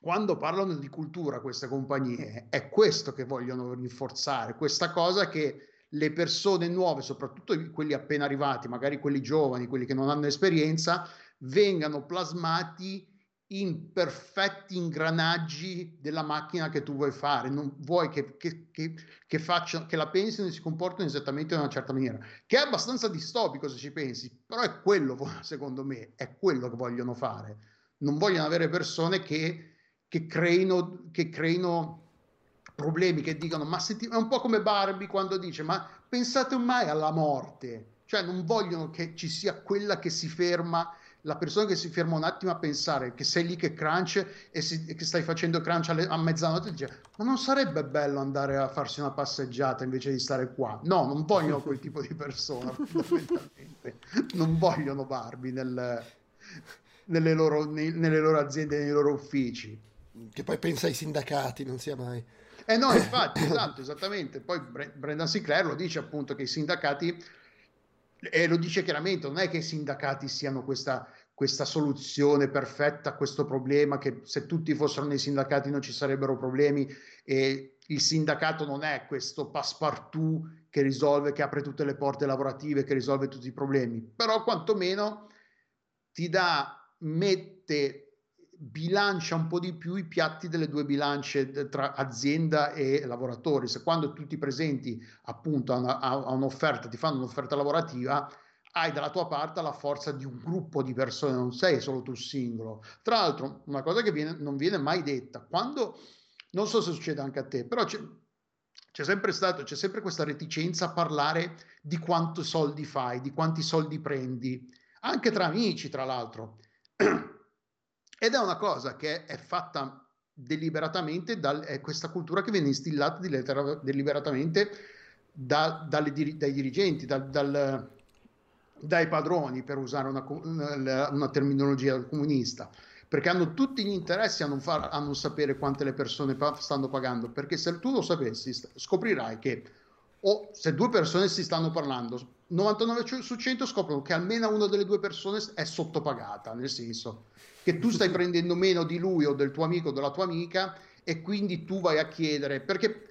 quando parlano di cultura queste compagnie, è questo che vogliono rinforzare, questa cosa che le persone nuove, soprattutto quelli appena arrivati, magari quelli giovani, quelli che non hanno esperienza, vengano plasmati in perfetti ingranaggi della macchina che tu vuoi fare, non vuoi che, che, che, che, facciano, che la pensino e si comportino esattamente in una certa maniera, che è abbastanza distopico se ci pensi, però è quello, secondo me, è quello che vogliono fare. Non vogliono avere persone che che creino, che creino problemi, che dicono, ma senti, è un po' come Barbie quando dice, ma pensate mai alla morte? Cioè non vogliono che ci sia quella che si ferma, la persona che si ferma un attimo a pensare che sei lì che crunch e, si, che stai facendo crunch alle, a mezzanotte dice, ma non sarebbe bello andare a farsi una passeggiata invece di stare qua? No, non vogliono quel tipo di persona, fondamentalmente. Non vogliono Barbie nel, nelle, loro, nei, nelle loro aziende, nei loro uffici che poi pensa ai sindacati, non sia mai. Eh no, infatti, esatto, esattamente. Poi Brendan Sinclair lo dice appunto che i sindacati, e lo dice chiaramente, non è che i sindacati siano questa, questa soluzione perfetta a questo problema, che se tutti fossero nei sindacati non ci sarebbero problemi e il sindacato non è questo passepartout che risolve, che apre tutte le porte lavorative, che risolve tutti i problemi, però quantomeno ti dà, mette bilancia un po' di più i piatti delle due bilance tra azienda e lavoratori. Se quando tu ti presenti appunto a, una, a un'offerta, ti fanno un'offerta lavorativa, hai dalla tua parte la forza di un gruppo di persone, non sei solo tu singolo. Tra l'altro, una cosa che viene, non viene mai detta, quando, non so se succede anche a te, però c'è, c'è sempre stato, c'è sempre questa reticenza a parlare di quanto soldi fai, di quanti soldi prendi, anche tra amici, tra l'altro. Ed è una cosa che è fatta deliberatamente, dal, è questa cultura che viene instillata deliberatamente da, dalle, dai dirigenti, dal, dal, dai padroni, per usare una, una, una, terminologia comunista, perché hanno tutti gli interessi a non, far, a non sapere quante le persone pa- stanno pagando, perché se tu lo sapessi scoprirai che o se due persone si stanno parlando, 99 su 100 scoprono che almeno una delle due persone è sottopagata, nel senso che tu stai prendendo meno di lui o del tuo amico o della tua amica e quindi tu vai a chiedere perché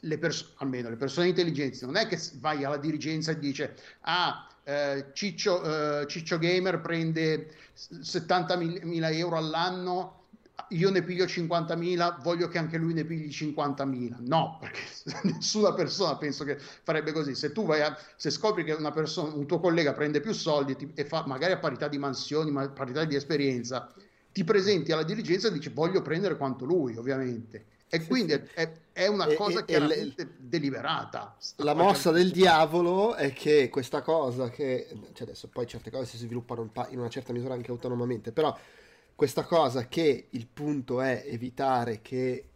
le persone, almeno le persone intelligenti, non è che vai alla dirigenza e dice ah eh, Ciccio, eh, Ciccio Gamer prende 70.000 euro all'anno io ne piglio 50.000, voglio che anche lui ne pigli 50.000. No, perché nessuna persona penso che farebbe così. Se tu vai a, se scopri che persona, un tuo collega prende più soldi ti, e fa magari a parità di mansioni, ma a parità di esperienza, ti presenti alla dirigenza e dici voglio prendere quanto lui, ovviamente. E quindi è, è una cosa e, chiaramente e le, deliberata. La mossa del diavolo è che questa cosa che, cioè adesso poi certe cose si sviluppano in una certa misura anche autonomamente, però questa cosa che il punto è evitare che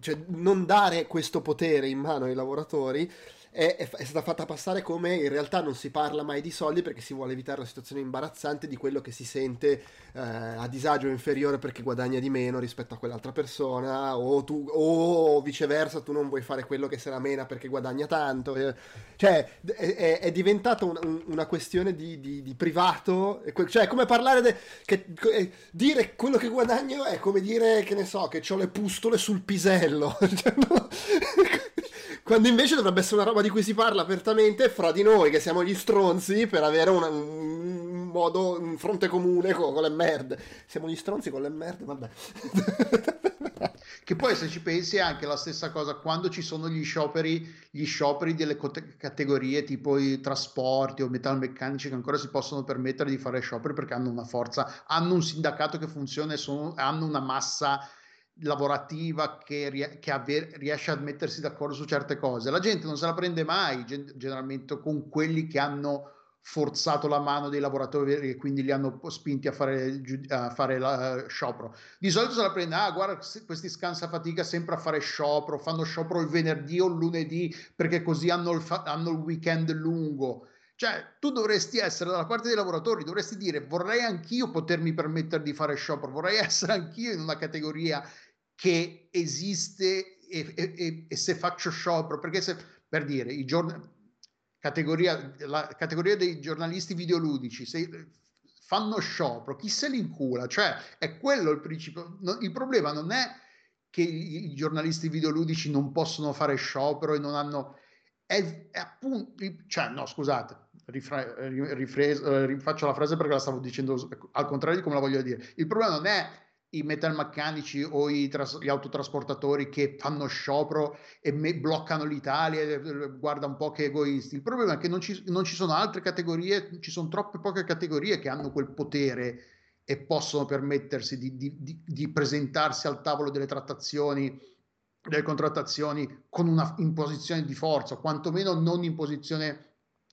cioè non dare questo potere in mano ai lavoratori è, è, stata fatta passare come in realtà non si parla mai di soldi perché si vuole evitare la situazione imbarazzante di quello che si sente eh, a disagio inferiore perché guadagna di meno rispetto a quell'altra persona o, tu, o viceversa tu non vuoi fare quello che se la mena perché guadagna tanto eh. cioè è, è diventata un, un, una questione di, di, di, privato cioè come parlare de, che, eh, dire quello che guadagno è come dire che ne so che ho le pustole sul pisello cioè? Quando invece dovrebbe essere una roba di cui si parla apertamente fra di noi, che siamo gli stronzi, per avere una, un modo, un fronte comune con, con, le merde. Siamo gli stronzi con le merde, vabbè. che poi se ci pensi è anche la stessa cosa quando ci sono gli scioperi, gli scioperi delle categorie tipo i trasporti o metalmeccanici che ancora si possono permettere di fare scioperi perché hanno una forza, hanno un sindacato che funziona e sono, hanno una massa lavorativa che, che ave- riesce a mettersi d'accordo su certe cose. La gente non se la prende mai generalmente con quelli che hanno forzato la mano dei lavoratori e quindi li hanno spinti a fare, a fare la, uh, sciopero. Di solito se la prende, ah guarda questi scansa fatica sempre a fare sciopero, fanno sciopero il venerdì o il lunedì perché così hanno il, fa- hanno il weekend lungo Cioè, tu dovresti essere dalla parte dei lavoratori, dovresti dire vorrei anch'io potermi permettere di fare sciopero, vorrei essere anch'io in una categoria che esiste e, e- e- e se faccio sciopero, perché se, per dire, i giorn- categoria, la categoria dei giornalisti videoludici, se fanno sciopero, chi se li incula? Cioè, è quello il principio. No, il problema non è che i, i giornalisti videoludici non possono fare sciopero e non hanno... È, è appunto... Cioè, no, scusate, rifra- ri- rifres- eh, rifaccio la frase perché la stavo dicendo al contrario di come la voglio dire. Il problema non è i metalmeccanici o i tras- gli autotrasportatori che fanno sciopero e me- bloccano l'Italia, e, guarda un po' che egoisti. Il problema è che non ci, non ci sono altre categorie, ci sono troppe poche categorie che hanno quel potere e possono permettersi di, di- di- di presentarsi al tavolo delle trattazioni, delle contrattazioni con una imposizione di forza, quantomeno non in posizione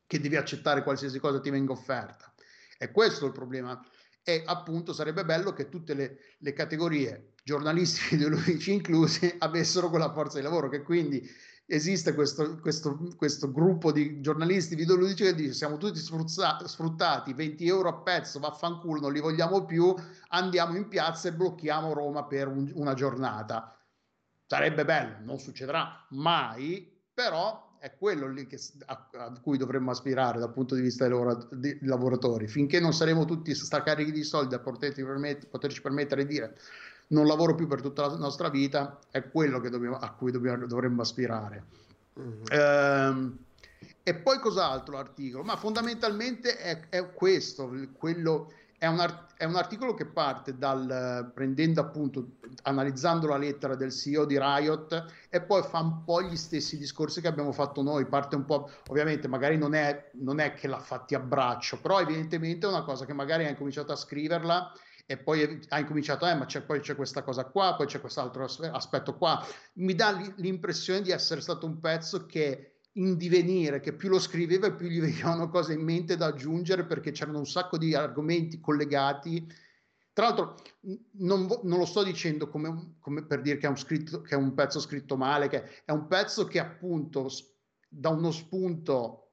che devi accettare qualsiasi cosa ti venga offerta. E questo è il problema e appunto sarebbe bello che tutte le, le categorie giornalisti ideologici inclusi avessero quella forza di lavoro che quindi esiste questo, questo, questo gruppo di giornalisti videoludici che dice siamo tutti sfruttati 20 euro a pezzo vaffanculo non li vogliamo più andiamo in piazza e blocchiamo Roma per un- una giornata sarebbe bello non succederà mai però è quello lì che, a, a, cui dovremmo aspirare dal punto di vista dei, lavora, dei lavoratori. Finché non saremo tutti stracarichi di soldi a poterci, permet- poterci permettere di dire non lavoro più per tutta la nostra vita, è quello dobbiamo, a cui dobbiamo, dovremmo aspirare. Mm-hmm. Ehm, e poi cos'altro l'articolo? Ma fondamentalmente è, è questo, quello è un, art- è un, articolo che parte dal prendendo appunto, analizzando la lettera del CEO di Riot e poi fa un po' gli stessi discorsi che abbiamo fatto noi. Parte un po', ovviamente, magari non è, non è che l'ha fatti a braccio, però evidentemente è una cosa che magari ha incominciato a scriverla e poi ha incominciato, eh, ma c'è, poi c'è questa cosa qua, poi c'è quest'altro aspetto qua. Mi dà l'impressione di essere stato un pezzo che in divenire, che più lo scriveva più gli venivano cose in mente da aggiungere perché c'erano un sacco di argomenti collegati. Tra l'altro, non, non lo sto dicendo come, come, per dire che è, un scritto, che è un pezzo scritto male, che è un pezzo che appunto da uno spunto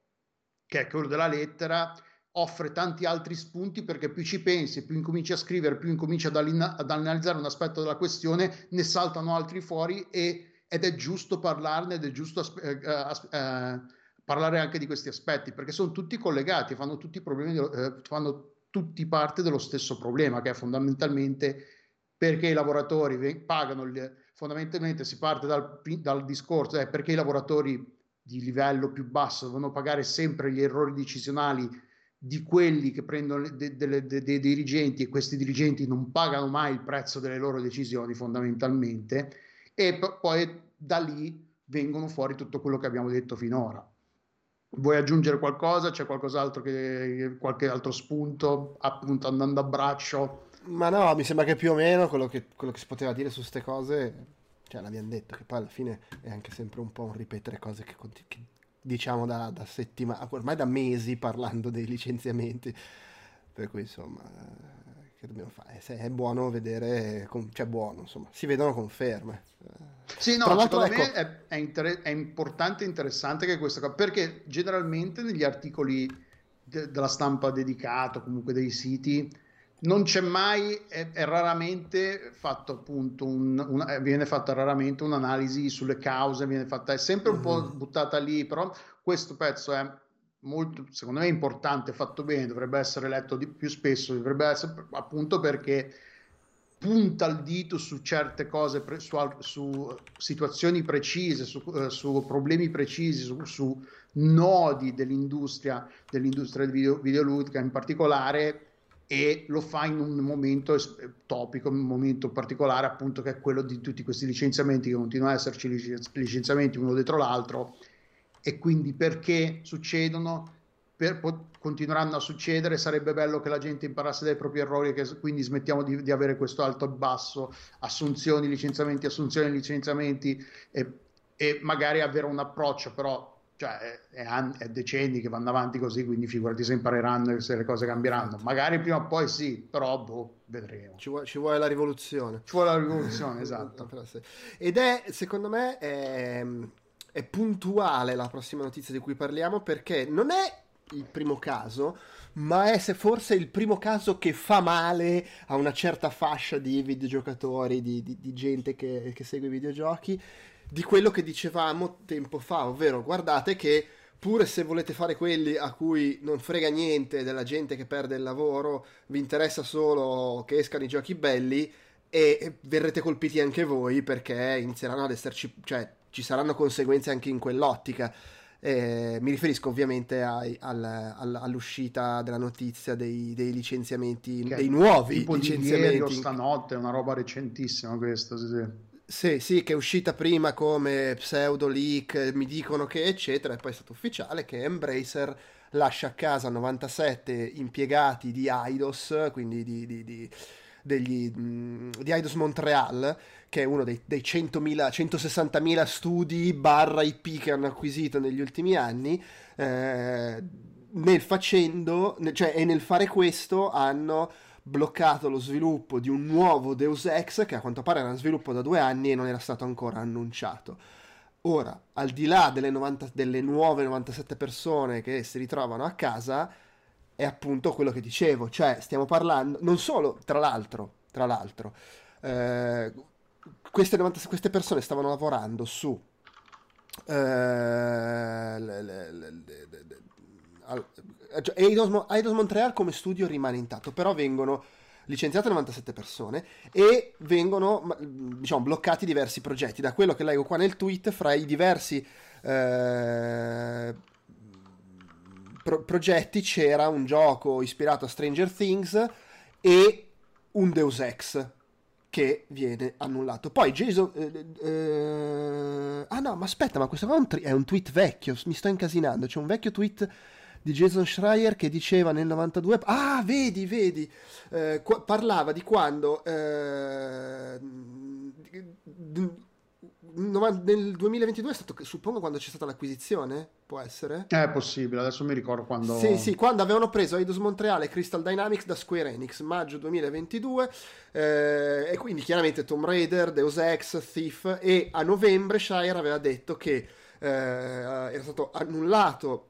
che è quello della lettera offre tanti altri spunti perché più ci pensi, più incominci a scrivere, più incominci ad, ad analizzare un aspetto della questione, ne saltano altri fuori e ed è giusto parlarne ed è giusto eh, eh, parlare anche di questi aspetti perché sono tutti collegati, fanno tutti, problemi, eh, fanno tutti parte dello stesso problema che è fondamentalmente perché i lavoratori pagano, il, fondamentalmente si parte dal, dal discorso, è perché i lavoratori di livello più basso devono pagare sempre gli errori decisionali di quelli che prendono dei de, de, de, dirigenti e questi dirigenti non pagano mai il prezzo delle loro decisioni fondamentalmente e poi da lì vengono fuori tutto quello che abbiamo detto finora. Vuoi aggiungere qualcosa? C'è qualcos'altro che qualche altro spunto appunto andando a braccio? Ma no, mi sembra che più o meno quello che, quello che si poteva dire su queste cose, cioè l'abbiamo detto, che poi alla fine è anche sempre un po' un ripetere cose che, che diciamo da, da settimane, ormai da mesi parlando dei licenziamenti, per cui insomma che dobbiamo fare? Se è buono vedere, cioè buono, insomma, si vedono conferme. Sì, no, secondo ecco... me è, è, inter- è, importante e interessante che questa cosa, perché generalmente negli articoli de- della stampa dedicato, comunque dei siti, non c'è mai, è, è raramente fatto appunto, un, un, viene fatta raramente un'analisi sulle cause, viene fatta, è sempre un mm-hmm. po' buttata lì, però questo pezzo è molto, secondo me importante, fatto bene, dovrebbe essere letto di più spesso, dovrebbe essere appunto perché punta il dito su certe cose, su, su situazioni precise, su, uh, su, problemi precisi, su, su nodi dell'industria, dell'industria video, videoludica in particolare e lo fa in un momento topico, un momento particolare appunto che è quello di tutti questi licenziamenti che continuano ad esserci licenziamenti uno dietro l'altro e quindi perché succedono, per, continueranno a succedere, sarebbe bello che la gente imparasse dai propri errori, che quindi smettiamo di, di avere questo alto e basso, assunzioni, licenziamenti, assunzioni, licenziamenti e, e magari avere un approccio però cioè è, è, è, decenni che vanno avanti così, quindi figurati se impareranno se le cose cambieranno. Magari prima o poi sì, però boh, vedremo. Ci vuole, ci vuole la rivoluzione. Ci vuole la rivoluzione, esatto. Ed è, secondo me, è, è puntuale la prossima notizia di cui parliamo perché non è il primo caso, ma è se forse il primo caso che fa male a una certa fascia di videogiocatori, di, di- di gente che, che segue i videogiochi, di quello che dicevamo tempo fa, ovvero guardate che pure se volete fare quelli a cui non frega niente della gente che perde il lavoro, vi interessa solo che escano i giochi belli e verrete colpiti anche voi perché inizieranno ad esserci, cioè ci saranno conseguenze anche in quell'ottica. Eh, mi riferisco ovviamente ai- al- al- all'uscita della notizia dei, dei licenziamenti, Che dei nuovi tipo di licenziamenti. stanotte, è una roba recentissima questa, sì, sì. Sì, sì, che è uscita prima come pseudo leak, mi dicono che eccetera, e poi è stato ufficiale che Embracer lascia a casa 97 impiegati di Eidos, quindi di, di, di- degli, mh, di Eidos Montreal, che è uno dei, dei 100.000, 160.000 studi barra IP che hanno acquisito negli ultimi anni, eh, nel facendo, cioè, e nel fare questo hanno bloccato lo sviluppo di un nuovo Deus Ex che a quanto pare era in sviluppo da due anni e non era stato ancora annunciato. Ora, al di là delle, 90 delle nuove 97 persone che si ritrovano a casa, è appunto quello che dicevo, cioè stiamo parlando, non solo, tra l'altro, tra l'altro, eh, queste, 90 queste persone stavano lavorando su eh, Eidos, Mo- Eidos Montreal come studio rimane intatto, però vengono licenziate 97 persone e vengono diciamo bloccati diversi progetti. Da quello che leggo qua nel tweet, fra i diversi eh, pro- progetti c'era un gioco ispirato a Stranger Things e un Deus Ex che viene annullato. Poi Jason... eh, eh, ah no, ma aspetta, ma questo è un, tri- è un tweet vecchio, mi sto incasinando. C'è un vecchio tweet di Jason Schreier che diceva nel 92... Ah, vedi, vedi, eh, qua- parlava di quando... eh, d- novan- nel 2022 è stato, suppongo, quando c'è stata l'acquisizione, può essere? È possibile, adesso mi ricordo quando... Sì, sì, quando avevano preso Eidos Montreal e Crystal Dynamics da Square Enix, maggio 2022, eh, e quindi chiaramente Tomb Raider, Deus Ex, Thief, e a novembre Shire aveva detto che eh, era stato annullato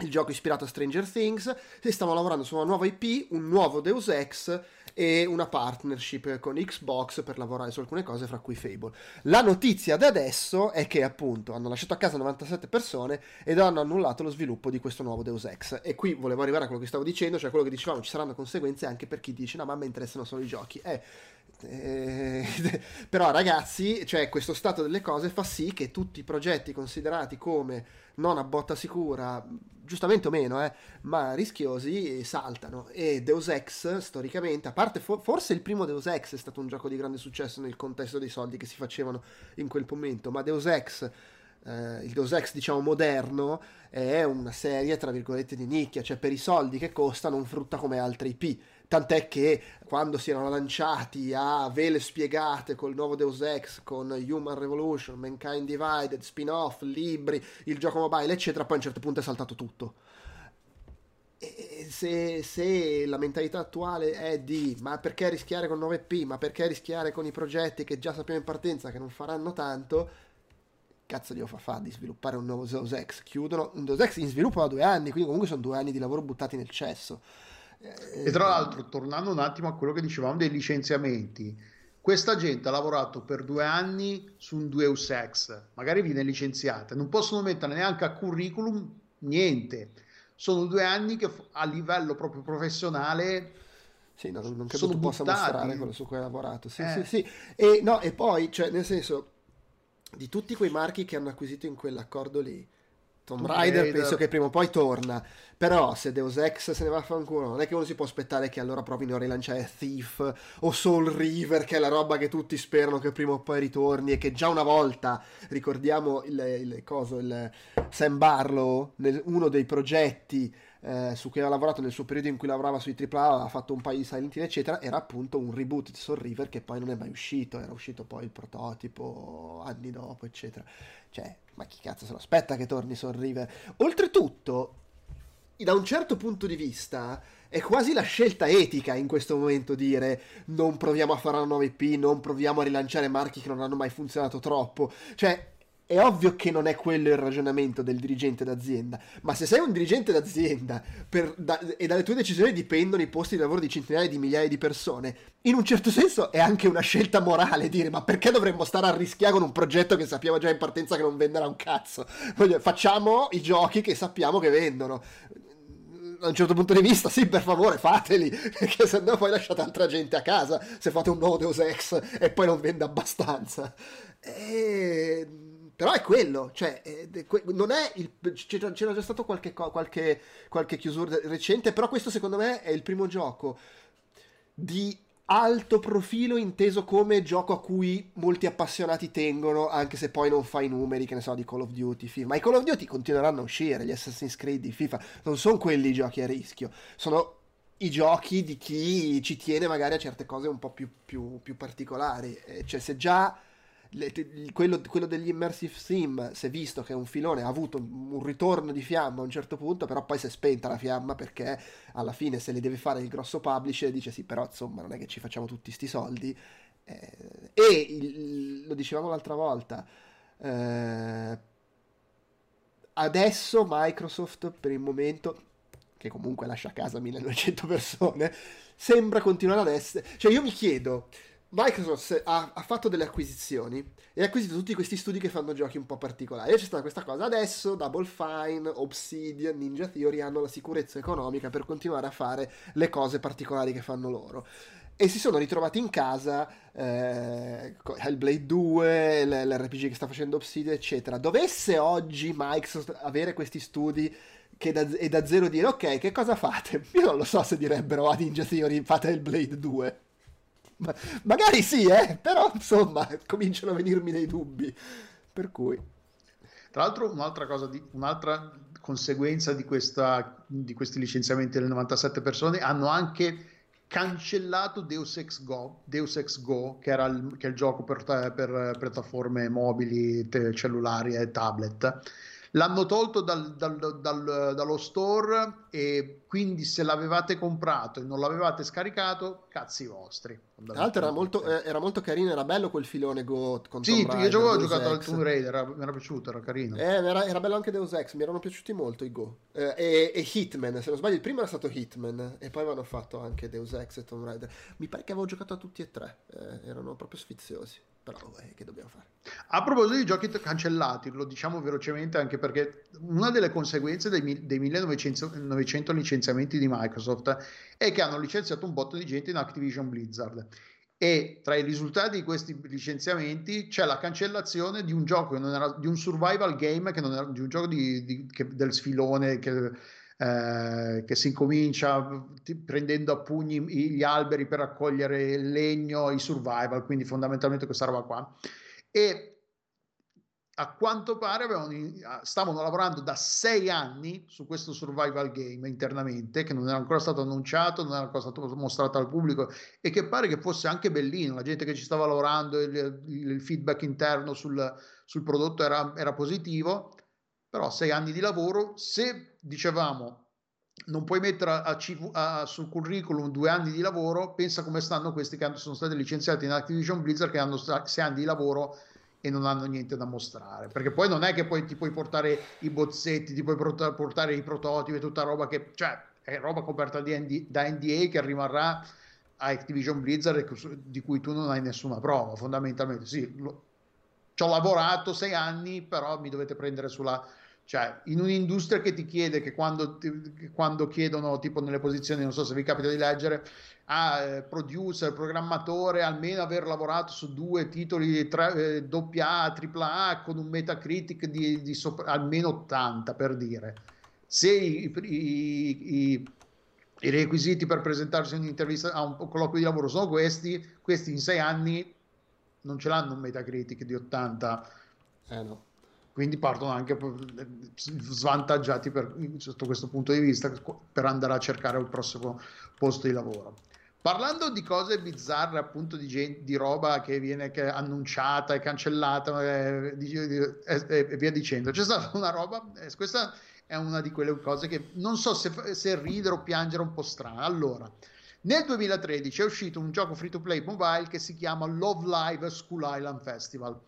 il gioco ispirato a Stranger Things, e stavano lavorando su una nuova IP, un nuovo Deus Ex e una partnership con Xbox per lavorare su alcune cose, fra cui Fable. La notizia da adesso è che appunto hanno lasciato a casa 97 persone ed hanno annullato lo sviluppo di questo nuovo Deus Ex. E qui volevo arrivare a quello che stavo dicendo, cioè quello che dicevamo, ci saranno conseguenze anche per chi dice no ma a me interessano solo i giochi. Eh, eh, però ragazzi, cioè questo stato delle cose fa sì che tutti i progetti considerati come non a botta sicura, giustamente o meno, eh, ma rischiosi, saltano. E Deus Ex, storicamente, a parte fo- forse il primo Deus Ex è stato un gioco di grande successo nel contesto dei soldi che si facevano in quel momento, ma Deus Ex, eh, il Deus Ex diciamo moderno, è una serie tra virgolette di nicchia, cioè per i soldi che costa non frutta come altre IP. Tant'è che quando si erano lanciati a vele spiegate col nuovo Deus Ex, con Human Revolution, Mankind Divided, spin-off, libri, il gioco mobile, eccetera, poi a un certo punto è saltato tutto. Se, se la mentalità attuale è di ma perché rischiare con 9P, ma perché rischiare con i progetti che già sappiamo in partenza che non faranno tanto, cazzo glielo fa fa di sviluppare un nuovo Deus Ex? Chiudono un Deus Ex in sviluppo da due anni, quindi comunque sono due anni di lavoro buttati nel cesso. E tra l'altro, tornando un attimo a quello che dicevamo dei licenziamenti, questa gente ha lavorato per due anni su un Deus Ex, magari viene licenziata, non possono mettere neanche a curriculum niente. Sono due anni che a livello proprio professionale Sì, no, non credo tu possa buttati. mostrare quello su cui hai lavorato. Sì, Eh. sì, sì. E, no, e poi, cioè, nel senso, di tutti quei marchi che hanno acquisito in quell'accordo lì, Tomb Raider Raider. penso che prima o poi torna. Però se Deus Ex se ne va a fanculo, non è che uno si può aspettare che allora provino a rilanciare Thief o Soul River, che è la roba che tutti sperano che prima o poi ritorni e che già una volta, ricordiamo il, il coso, il Sam Barlow, nel- uno dei progetti eh, su cui aveva lavorato nel suo periodo in cui lavorava sui AAA, ha fatto un paio di Silent Hill, eccetera, era appunto un reboot di Soul River che poi non è mai uscito, era uscito poi il prototipo anni dopo, eccetera. Cioè, ma chi cazzo se lo aspetta che torni Soul River? Oltretutto, da un certo punto di vista, è quasi la scelta etica in questo momento dire non proviamo a fare una nuova IP, non proviamo a rilanciare marchi che non hanno mai funzionato troppo. Cioè, è ovvio che non è quello il ragionamento del dirigente d'azienda, ma se sei un dirigente d'azienda per, da, e dalle tue decisioni dipendono i posti di lavoro di centinaia di migliaia di persone, in un certo senso è anche una scelta morale dire ma perché dovremmo stare a rischiare con un progetto che sappiamo già in partenza che non venderà un cazzo? Voglio, facciamo i giochi che sappiamo che vendono da un certo punto di vista, sì, per favore, fateli, perché se no poi lasciate altra gente a casa se fate un nuovo Deus Ex e poi non vende abbastanza. E... Però è quello, cioè, non è il, c'era, già stato qualche, qualche, qualche chiusura recente, però questo secondo me è il primo gioco di alto profilo inteso come gioco a cui molti appassionati tengono, anche se poi non fa i numeri, che ne so, di Call of Duty, FIFA. Ma i Call of Duty continueranno a uscire, gli Assassin's Creed di FIFA, non sono quelli i giochi a rischio, sono i giochi di chi ci tiene magari a certe cose un po' più, più, più particolari. Cioè, se già quello, quello, degli immersive sim si è visto che è un filone ha avuto un ritorno di fiamma a un certo punto però poi si è spenta la fiamma perché alla fine se le deve fare il grosso publisher dice sì però insomma non è che ci facciamo tutti sti soldi. Eh, e il, lo dicevamo l'altra volta eh, adesso Microsoft per il momento che comunque lascia a casa 1900 persone sembra continuare ad essere cioè io mi chiedo Microsoft ha, ha, fatto delle acquisizioni e ha acquisito tutti questi studi che fanno giochi un po' particolari. E c'è stata questa cosa. Adesso Double Fine, Obsidian, Ninja Theory hanno la sicurezza economica per continuare a fare le cose particolari che fanno loro. E si sono ritrovati in casa eh, Hellblade 2, l- l'RPG che sta facendo Obsidian, eccetera. Dovesse oggi Microsoft avere questi studi che da, e da zero dire ok, che cosa fate? Io non lo so se direbbero a Ninja Theory fate Hellblade 2 magari sì, eh, però insomma cominciano a venirmi dei dubbi. Per cui. Tra l'altro, un'altra cosa, di, un'altra conseguenza di, questa, di questi licenziamenti delle 97 persone hanno anche cancellato Deus Ex Go, Deus Ex Go che, era il, che il gioco per, per piattaforme mobili, te, cellulari e tablet l'hanno tolto dal, dal, dal, dallo store e quindi se l'avevate comprato e non l'avevate scaricato, cazzi vostri. Tra l'altro era molto, eh, era molto carino, era bello quel filone Go con Sì, Tom io avevo giocato al Tomb Raider, mi era piaciuto, era carino. Eh, era, era, bello anche Deus Ex, mi erano piaciuti molto i Go. Eh, e, e, Hitman, se non sbaglio, il primo era stato Hitman e poi avevano fatto anche Deus Ex e Tomb Raider. Mi pare che avevo giocato a tutti e tre, eh, erano proprio sfiziosi però eh, che dobbiamo fare? A proposito di giochi cancellati, lo diciamo velocemente anche perché una delle conseguenze dei, dei 1900 licenziamenti di Microsoft è che hanno licenziato un botto di gente in Activision Blizzard e tra i risultati di questi licenziamenti c'è la cancellazione di un gioco, era, di un survival game che non era di un gioco di, di, che, del sfilone che eh, che si incomincia prendendo a pugni gli alberi per raccogliere il legno, i survival, quindi fondamentalmente questa roba qua. E a quanto pare avevano, stavano lavorando da sei anni su questo survival game internamente, che non era ancora stato annunciato, non era ancora stato mostrato al pubblico e che pare che fosse anche bellino. La gente che ci stava lavorando, il, il feedback interno sul, sul prodotto era, era positivo però sei anni di lavoro, se dicevamo non puoi mettere a CV, a, sul curriculum due anni di lavoro, pensa come stanno questi che sono stati licenziati in Activision Blizzard che hanno sei anni di lavoro e non hanno niente da mostrare. Perché poi non è che poi ti puoi portare i bozzetti ti puoi portare i prototipi tutta roba che cioè è roba coperta ND, da NDA che rimarrà a Activision Blizzard di cui tu non hai nessuna prova fondamentalmente. Sì ci ho lavorato sei anni però mi dovete prendere sulla cioè, in un'industria che ti chiede che quando, ti, quando chiedono, tipo nelle posizioni, non so se vi capita di leggere, a eh, producer, programmatore, almeno aver lavorato su due titoli eh, AA, AAA con un Metacritic di, di sopra, almeno 80 per dire. Se i, i, i, i requisiti per presentarsi in un'intervista a un colloquio di lavoro sono questi, questi in sei anni non ce l'hanno un Metacritic di 80. Eh no quindi partono anche svantaggiati per, sotto questo punto di vista per andare a cercare il prossimo posto di lavoro. Parlando di cose bizzarre, appunto di, gente, di roba che viene che annunciata e cancellata e, e, e, via dicendo, c'è stata una roba, eh, questa è una di quelle cose che non so se, se ridere o piangere un po' strana. Allora, nel 2013 è uscito un gioco free to play mobile che si chiama Love Live School Island Festival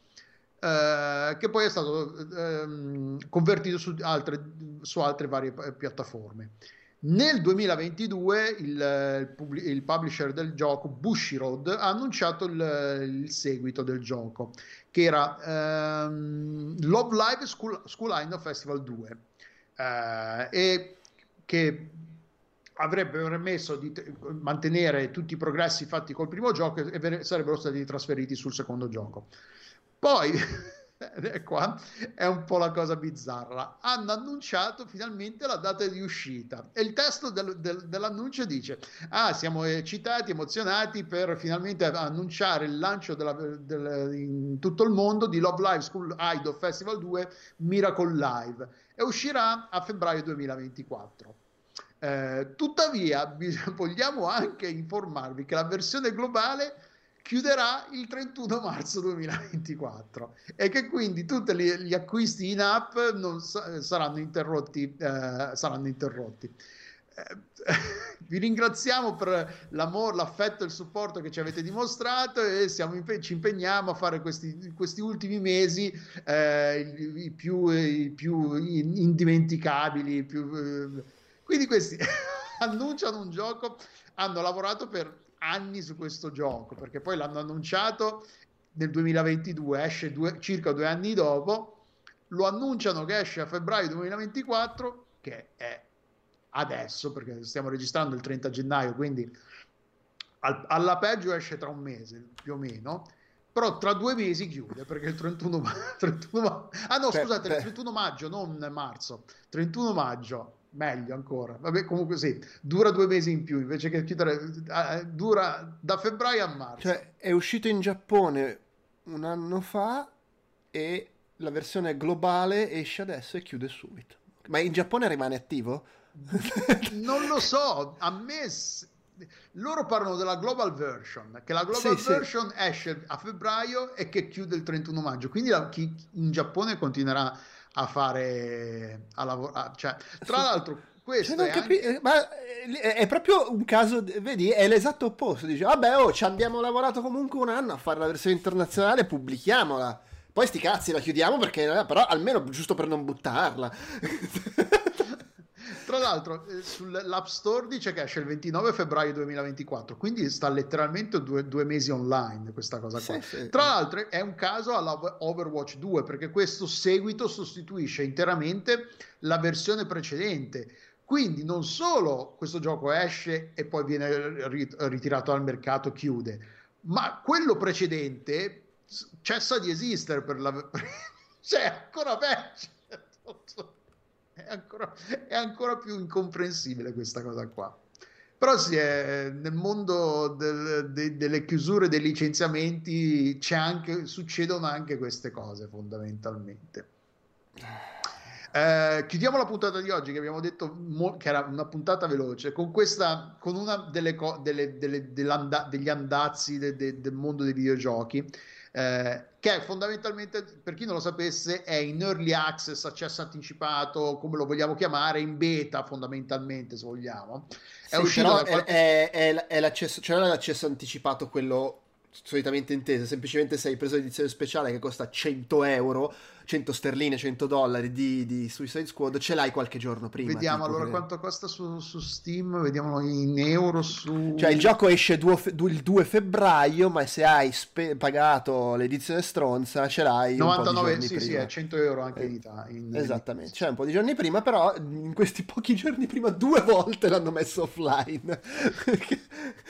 eh, che poi è stato ehm, convertito su altre, su altre varie piattaforme. Nel 2022 il, il, il, publisher del gioco Bushiroad ha annunciato il, il seguito del gioco che era ehm, Love Live School, School Line Festival 2 eh, e che avrebbe permesso di t- mantenere tutti i progressi fatti col primo gioco e, e sarebbero stati trasferiti sul secondo gioco. Poi e qua è un po' la cosa bizzarra. Hanno annunciato finalmente la data di uscita e il testo del, del, dell'annuncio dice: Ah, siamo eccitati, emozionati per finalmente annunciare il lancio della, del, in tutto il mondo di Love Live School Idol Festival 2 Miracle Live e uscirà a febbraio 2024. Eh, tuttavia, vogliamo anche informarvi che la versione globale chiuderà il 31 marzo 2024 e che quindi tutti gli acquisti in app non saranno interrotti. Eh, saranno interrotti. Eh, vi ringraziamo per l'amore, l'affetto e il supporto che ci avete dimostrato e impe- ci impegniamo a fare questi, questi ultimi mesi eh, i, i, più, i, più, indimenticabili. Più, eh, quindi questi annunciano un gioco, hanno lavorato per anni su questo gioco, perché poi l'hanno annunciato nel 2022, esce due, circa due anni dopo, lo annunciano che esce a febbraio 2024, che è adesso, perché stiamo registrando il 30 gennaio, quindi al, alla peggio esce tra un mese più o meno, però tra due mesi chiude perché il 31, 31 ah no scusate il 31 maggio non marzo 31 maggio meglio ancora. Vabbè, comunque sì, dura due mesi in più invece che chiudere, uh, dura da febbraio a marzo. Cioè, è uscito in Giappone un anno fa e la versione globale esce adesso e chiude subito. Ma in Giappone rimane attivo? non lo so, a me loro parlano della global version, che la global sì, version sì. esce a febbraio e che chiude il 31 maggio, quindi la, chi in Giappone continuerà a fare a lavorare. Cioè, tra l'altro, questo cioè, è, capi- anche... ma è proprio un caso, vedi, è l'esatto opposto. Dice, vabbè, oh, ci abbiamo lavorato comunque un anno a fare la versione internazionale, pubblichiamola. Poi sti cazzi la chiudiamo perché, però almeno giusto per non buttarla. Tra l'altro, eh, sull'App Store dice che esce il 29 febbraio 2024, quindi sta letteralmente due, due mesi online questa cosa qua. Sì, sì. Tra l'altro, è un caso alla Overwatch 2 perché questo seguito sostituisce interamente la versione precedente. Quindi non solo questo gioco esce e poi viene ritirato dal mercato, chiude, ma quello precedente cessa di esistere per la... cioè, ancora peggio è ancora, è ancora più incomprensibile questa cosa qua. Però sì, è, nel mondo del, de, delle chiusure, dei licenziamenti, anche, succedono anche queste cose fondamentalmente. Eh, chiudiamo la puntata di oggi che abbiamo detto mo- che era una puntata veloce con questa con una delle, co- delle, delle, degli andazzi de- de- del mondo dei videogiochi eh, che fondamentalmente, per chi non lo sapesse, è in early access, accesso anticipato, come lo vogliamo chiamare, in beta fondamentalmente, se vogliamo. È sì, uscito da qualche... è, è, è, l'accesso, cioè non è l'accesso anticipato quello solitamente inteso, semplicemente se hai preso l'edizione speciale che costa 100 euro 100 sterline, 100 dollari di, di, Suicide Squad, ce l'hai qualche giorno prima. Vediamo allora che... quanto costa su, su, Steam, vediamo in euro su... Cioè il gioco esce due, il 2 febbraio, ma se hai spe- pagato l'edizione stronza ce l'hai 99, sì, prima. sì, è 100 euro anche in Italia. Esattamente, c'è cioè un po' di giorni prima, però in questi pochi giorni prima due volte l'hanno messo offline.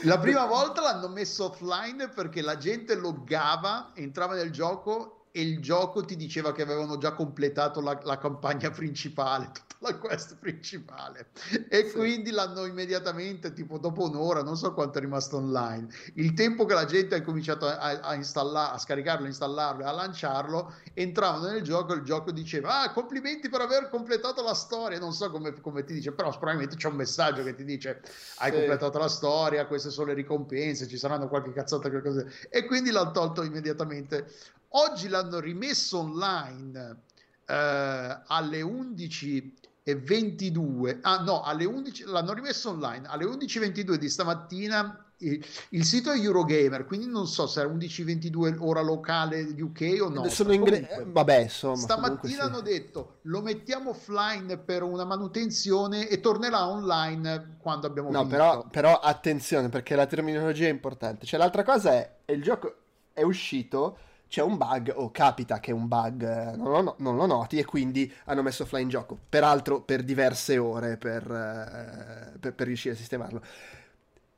la prima volta l'hanno messo offline perché la gente loggava, entrava nel gioco e il gioco ti diceva che avevano già completato la, la campagna principale, tutta la quest principale. E sì. quindi l'hanno immediatamente, tipo dopo un'ora, non so quanto è rimasto online, il tempo che la gente ha cominciato a, a, installare, a scaricarlo, a installarlo e a lanciarlo, entravano nel gioco e il gioco diceva ah complimenti per aver completato la storia, non so come, come ti dice, però probabilmente c'è un messaggio che ti dice hai sì. completato la storia, queste sono le ricompense, ci saranno qualche cazzata, qualcosa. E quindi l'hanno tolto immediatamente Oggi l'hanno rimesso online eh, alle 11.22. Ah no, alle 11 l'hanno rimesso online alle 11.22 di stamattina il, il sito è Eurogamer, quindi non so se era 11-22 ora locale UK o no. Sono inglese. Comunque, Vabbè, insomma. Stamattina comunque sì. hanno detto lo mettiamo offline per una manutenzione e tornerà online quando abbiamo No, finito. però, però attenzione perché la terminologia è importante. Cioè, l'altra cosa è, il gioco è uscito, c'è un bug, o capita che un bug eh, non lo, non lo noti e quindi hanno messo offline in gioco. Peraltro per diverse ore per, eh, per- per riuscire a sistemarlo.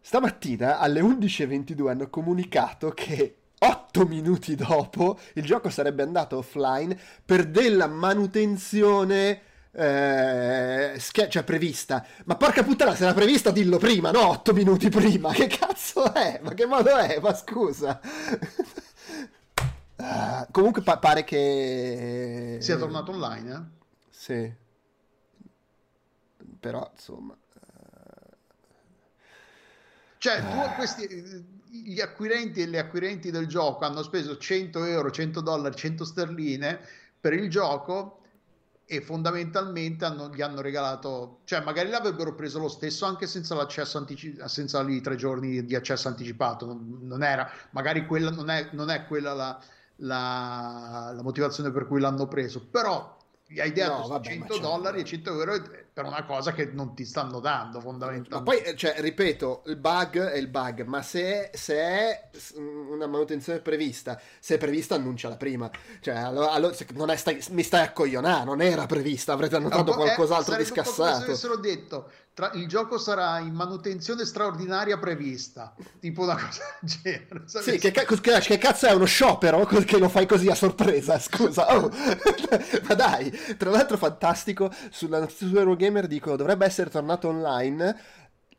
Stamattina alle 11.22 hanno comunicato che 8 minuti dopo il gioco sarebbe andato offline per della manutenzione eh, cioè prevista. Ma porca puttana, se era prevista dillo prima, no 8 minuti prima. Che cazzo è? Ma che modo è? Ma scusa. Ah, comunque pa- pare che Sia tornato online, eh? Sì. Però insomma Cioè, tu questi, gli acquirenti e le acquirenti del gioco hanno speso 100 euro, 100 dollari, 100 sterline per il gioco e fondamentalmente hanno- gli hanno regalato, cioè magari l'avrebbero preso lo stesso anche senza l'accesso anticipato, senza i tre giorni di accesso anticipato, non, non era, magari quella non è, non è quella la, la- la motivazione per cui l'hanno preso, però gli hai dato No, vabbè, 100 ma c'è- dollari e 100 euro per una cosa che non ti stanno dando Ma fondamentalmente. poi, eh, cioè, ripeto, il bug è il bug, ma se è, se è s- una manutenzione prevista, se è prevista annunciala prima. Cioè, allora, allora, se- non è stai- mi stai a coglionare, non era prevista, avrete annotato eh, qualcos'altro di come se scassato. avessero detto tra- il gioco sarà in manutenzione straordinaria prevista, tipo una cosa del genere. Sì, che, che- che cazzo è uno sciopero che lo fai così a sorpresa? Scusa, oh. ma dai, tra l'altro fantastico, sulla notizia su Eurogamer dicono dovrebbe essere tornato online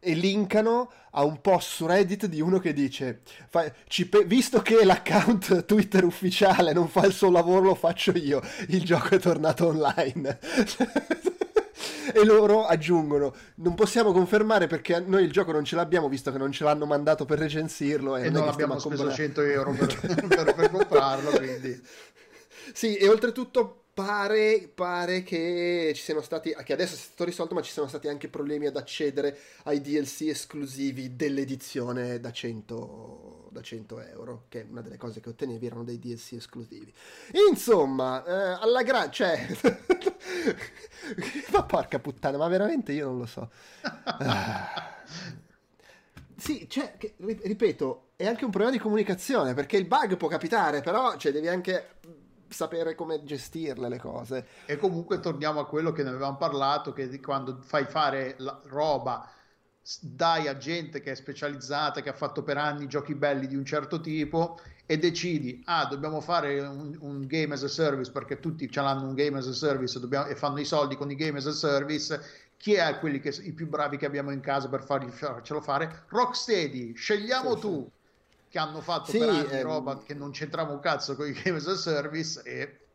e linkano a un post su Reddit di uno che dice fa- pe- visto che l'account Twitter ufficiale non fa il suo lavoro lo faccio io, il gioco è tornato online. E loro aggiungono: Non possiamo confermare perché noi il gioco non ce l'abbiamo, visto che non ce l'hanno mandato per recensirlo. E, e noi non abbiamo speso comprare- 100 euro per, per- per comprarlo, quindi Sì, e oltretutto pare, pare che ci siano stati, che adesso è stato risolto, ma ci sono stati anche problemi ad accedere ai DLC esclusivi dell'edizione da 100, da 100 euro, che una delle cose che ottenevi erano dei DLC esclusivi. Insomma, eh, alla gra... cioè... ma porca puttana, ma veramente io non lo so. Ah. Sì, cioè, che- ri- ripeto, è anche un problema di comunicazione, perché il bug può capitare, però cioè, devi anche sapere come gestirle le cose. E comunque torniamo a quello che ne avevamo parlato, che quando fai fare la roba, dai a gente che è specializzata, che ha fatto per anni giochi belli di un certo tipo e decidi, ah, dobbiamo fare un, un game as a service perché tutti ce l'hanno un game as a service dobbiamo- e fanno i soldi con i game as a service. Chi è quelli che, i più bravi che abbiamo in casa per fargli, farcelo fare? Rocksteady, scegliamo Sì, tu. Che hanno fatto Sì, per anni ehm, roba che non c'entrava un cazzo con i game as a service e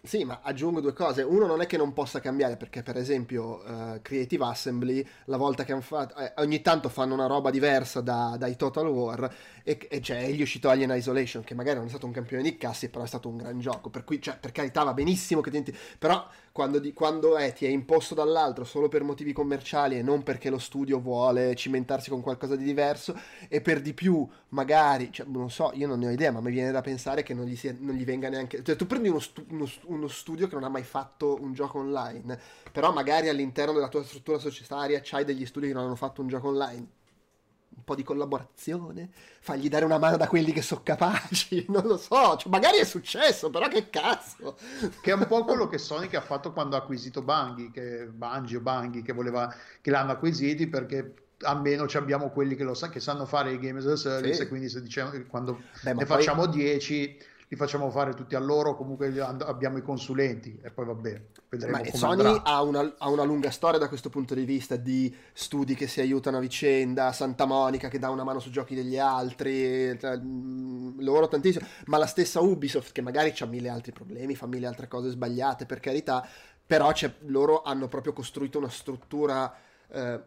Sì, ma aggiungo due cose. Uno non è che non possa cambiare, perché per esempio eh, Creative Assembly, la volta che hanno fatto, eh, ogni tanto fanno una roba diversa da- dai Total War, e, e cioè gli è uscito Alien Isolation, che magari non è stato un campione di cassi, però è stato un gran gioco. Per cui, cioè, per carità, va benissimo che tenti, però quando, di- quando è, ti è imposto dall'altro solo per motivi commerciali e non perché lo studio vuole cimentarsi con qualcosa di diverso, e per di più, magari, cioè, non so, io non ne ho idea, ma mi viene da pensare che non gli, sia- non gli venga neanche. Cioè, tu prendi uno, stu- uno uno studio che non ha mai fatto un gioco online, però magari all'interno della tua struttura societaria c'hai degli studi che non hanno fatto un gioco online. Un po' di collaborazione, fagli dare una mano da quelli che sono capaci, non lo so, cioè, magari è successo, però che cazzo. Che è un po' quello che Sonic ha fatto quando ha acquisito Bungie, che, Bungie o Bungie, che, voleva, che l'hanno acquisiti perché almeno ci abbiamo quelli che, lo sa, che sanno fare i game as a service Sì. e quindi se diciamo, quando Beh, ne poi- facciamo 10 li facciamo fare tutti a loro, comunque abbiamo i consulenti e poi vabbè, vedremo Ma Sony ha una, ha una lunga storia da questo punto di vista di studi che si aiutano a vicenda, Santa Monica che dà una mano su giochi degli altri, cioè, mm, loro tantissimo, ma la stessa Ubisoft che magari ha mille altri problemi, fa mille altre cose sbagliate per carità, però c'è- loro hanno proprio costruito una struttura eh,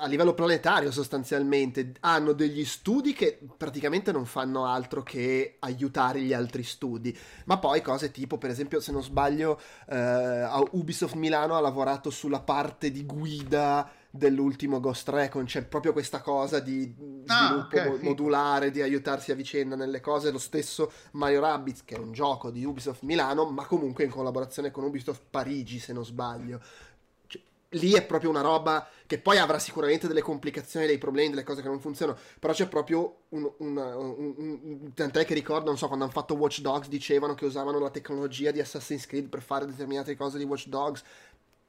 a livello planetario sostanzialmente, hanno degli studi che praticamente non fanno altro che aiutare gli altri studi, ma poi cose tipo per esempio se non sbaglio eh, Ubisoft Milano ha lavorato sulla parte di guida dell'ultimo Ghost Recon, c'è proprio questa cosa di Ah, sviluppo ok, mo- figo. modulare, di aiutarsi a vicenda nelle cose, lo stesso Mario Rabbids che è un gioco di Ubisoft Milano, ma comunque in collaborazione con Ubisoft Parigi se non sbaglio. Lì è proprio una roba che poi avrà sicuramente delle complicazioni, dei problemi, delle cose che non funzionano, però c'è proprio un, un- un- un- tant'è che ricordo, non so, quando hanno fatto Watch Dogs dicevano che usavano la tecnologia di Assassin's Creed per fare determinate cose di Watch Dogs.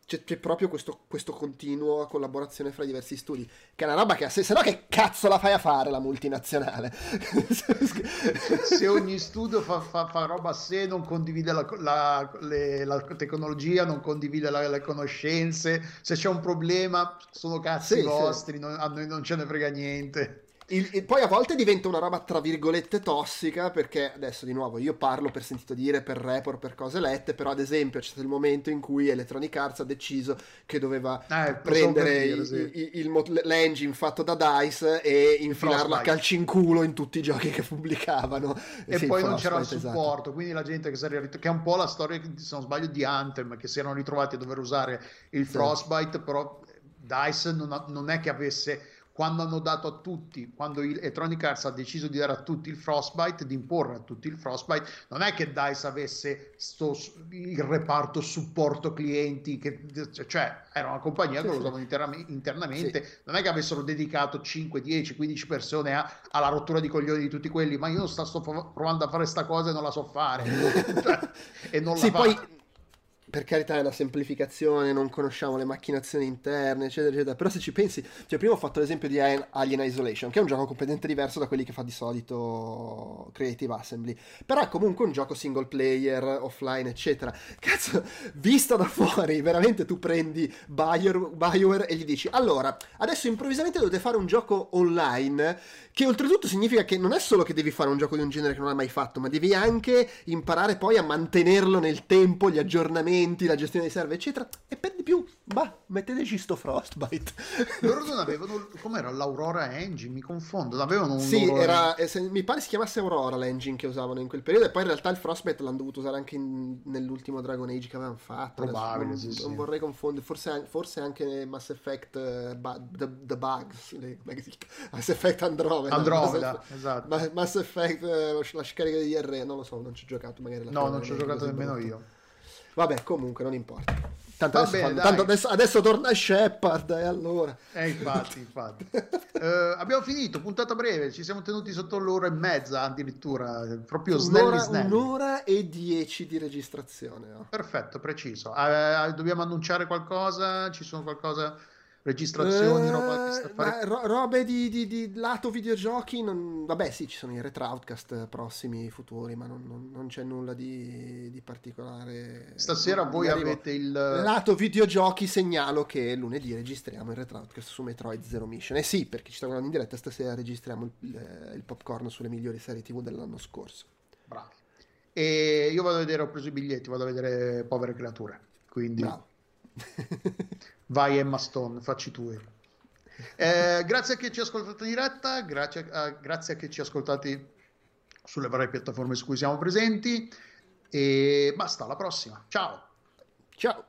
C'è, c'è proprio questo, questo continuo collaborazione fra i diversi studi, che è una roba che se, se no che cazzo la fai a fare la multinazionale? Se ogni studio fa, fa- fa roba a sé, non condivide la, la- le- la tecnologia, non condivide la- le conoscenze, se c'è un problema sono cazzi Sì, sì. vostri, non- a noi non ce ne frega niente. Il- il- poi a volte diventa una roba tra virgolette tossica perché adesso di nuovo io parlo per sentito dire, per report, per cose lette, però ad esempio c'è stato il momento in cui Electronic Arts ha deciso che doveva Eh, prendere dire, sì. il, l'engine fatto da DICE e infilarlo a calci in culo in tutti i giochi che pubblicavano. E Sì, poi non c'era il esatto. supporto, quindi la gente che si era rit- che è un po' la storia, se non sbaglio, di Anthem, che si erano ritrovati a dover usare il Sì. Frostbite, però DICE non, ha- non è che avesse, quando hanno dato a tutti, quando Electronic Arts ha deciso di dare a tutti il Frostbite, di imporre a tutti il Frostbite, non è che DICE avesse sto- il reparto supporto clienti, che, cioè era una compagnia Sì, che lo sì. usavano interna- internamente, non è che avessero dedicato 5, 10, 15 persone a- alla rottura di coglioni di tutti quelli, ma io sto, sto prov- provando a fare sta cosa e non la so fare. Cioè, e non Sì, la poi fa. Per carità è una semplificazione, non conosciamo le macchinazioni interne, eccetera, eccetera. Però se ci pensi, cioè prima ho fatto l'esempio di Alien Isolation, che è un gioco completamente diverso da quelli che fa di solito Creative Assembly. Però è comunque un gioco single player, offline, eccetera. Cazzo, visto da fuori, veramente tu prendi Bioware, Bioware e gli dici, allora, adesso improvvisamente dovete fare un gioco online, che oltretutto significa che non è solo che devi fare un gioco di un genere che non hai mai fatto, ma devi anche imparare poi a mantenerlo nel tempo, gli aggiornamenti, la gestione dei server, eccetera. E per di più, bah, metteteci sto Frostbite. Loro non avevano, com'era l'Aurora Engine, mi confondo, avevano un Sì, era, mi pare si chiamasse Aurora l'engine che usavano in quel periodo e poi in realtà il Frostbite l'hanno dovuto usare anche in- nell'ultimo Dragon Age che avevano fatto. Adesso Probabile, non, sì, sì. non vorrei confondere, forse, forse anche Mass Effect eh, Bu- The, The Bugs, le-? Mass Effect Andromeda. Andromeda, Mass, esatto. Ma- Mass Effect, lo- la scarica di IR, non lo so, non ci ho giocato magari. la No, non ci ho giocato nemmeno brutto. io. Vabbè, comunque non importa. Tanto, adesso, bene, fanno- tanto adesso, adesso torna Shepard e allora... Eh, infatti, infatti. Eh, abbiamo finito, puntata breve, ci siamo tenuti sotto l'ora e mezza addirittura, proprio snelli Un'ora, snelli. un'ora e dieci di registrazione. oh. Perfetto, preciso. Eh, dobbiamo annunciare qualcosa? Ci sono qualcosa? Registrazioni, Eh, roba ro- robe di, di- di lato videogiochi, non- vabbè sì, ci sono i retroutcast prossimi, futuri, ma non, non- non c'è nulla di, di particolare. Stasera voi Arrivo- avete il... Lato videogiochi segnalo che lunedì registriamo il retroutcast su Metroid Zero Mission. Eh sì, perché ci sta guardando in diretta, stasera registriamo il, il popcorn sulle migliori serie tv dell'anno scorso. Bravi. E io vado a vedere, ho preso i biglietti, vado a vedere Povere Creature. Quindi Bravo. vai Emma Stone, facci tu. Eh, grazie a chi ci ha ascoltato in diretta, grazie a, grazie a chi ci ha ascoltati sulle varie piattaforme su cui siamo presenti. E basta, alla prossima. Ciao. Ciao.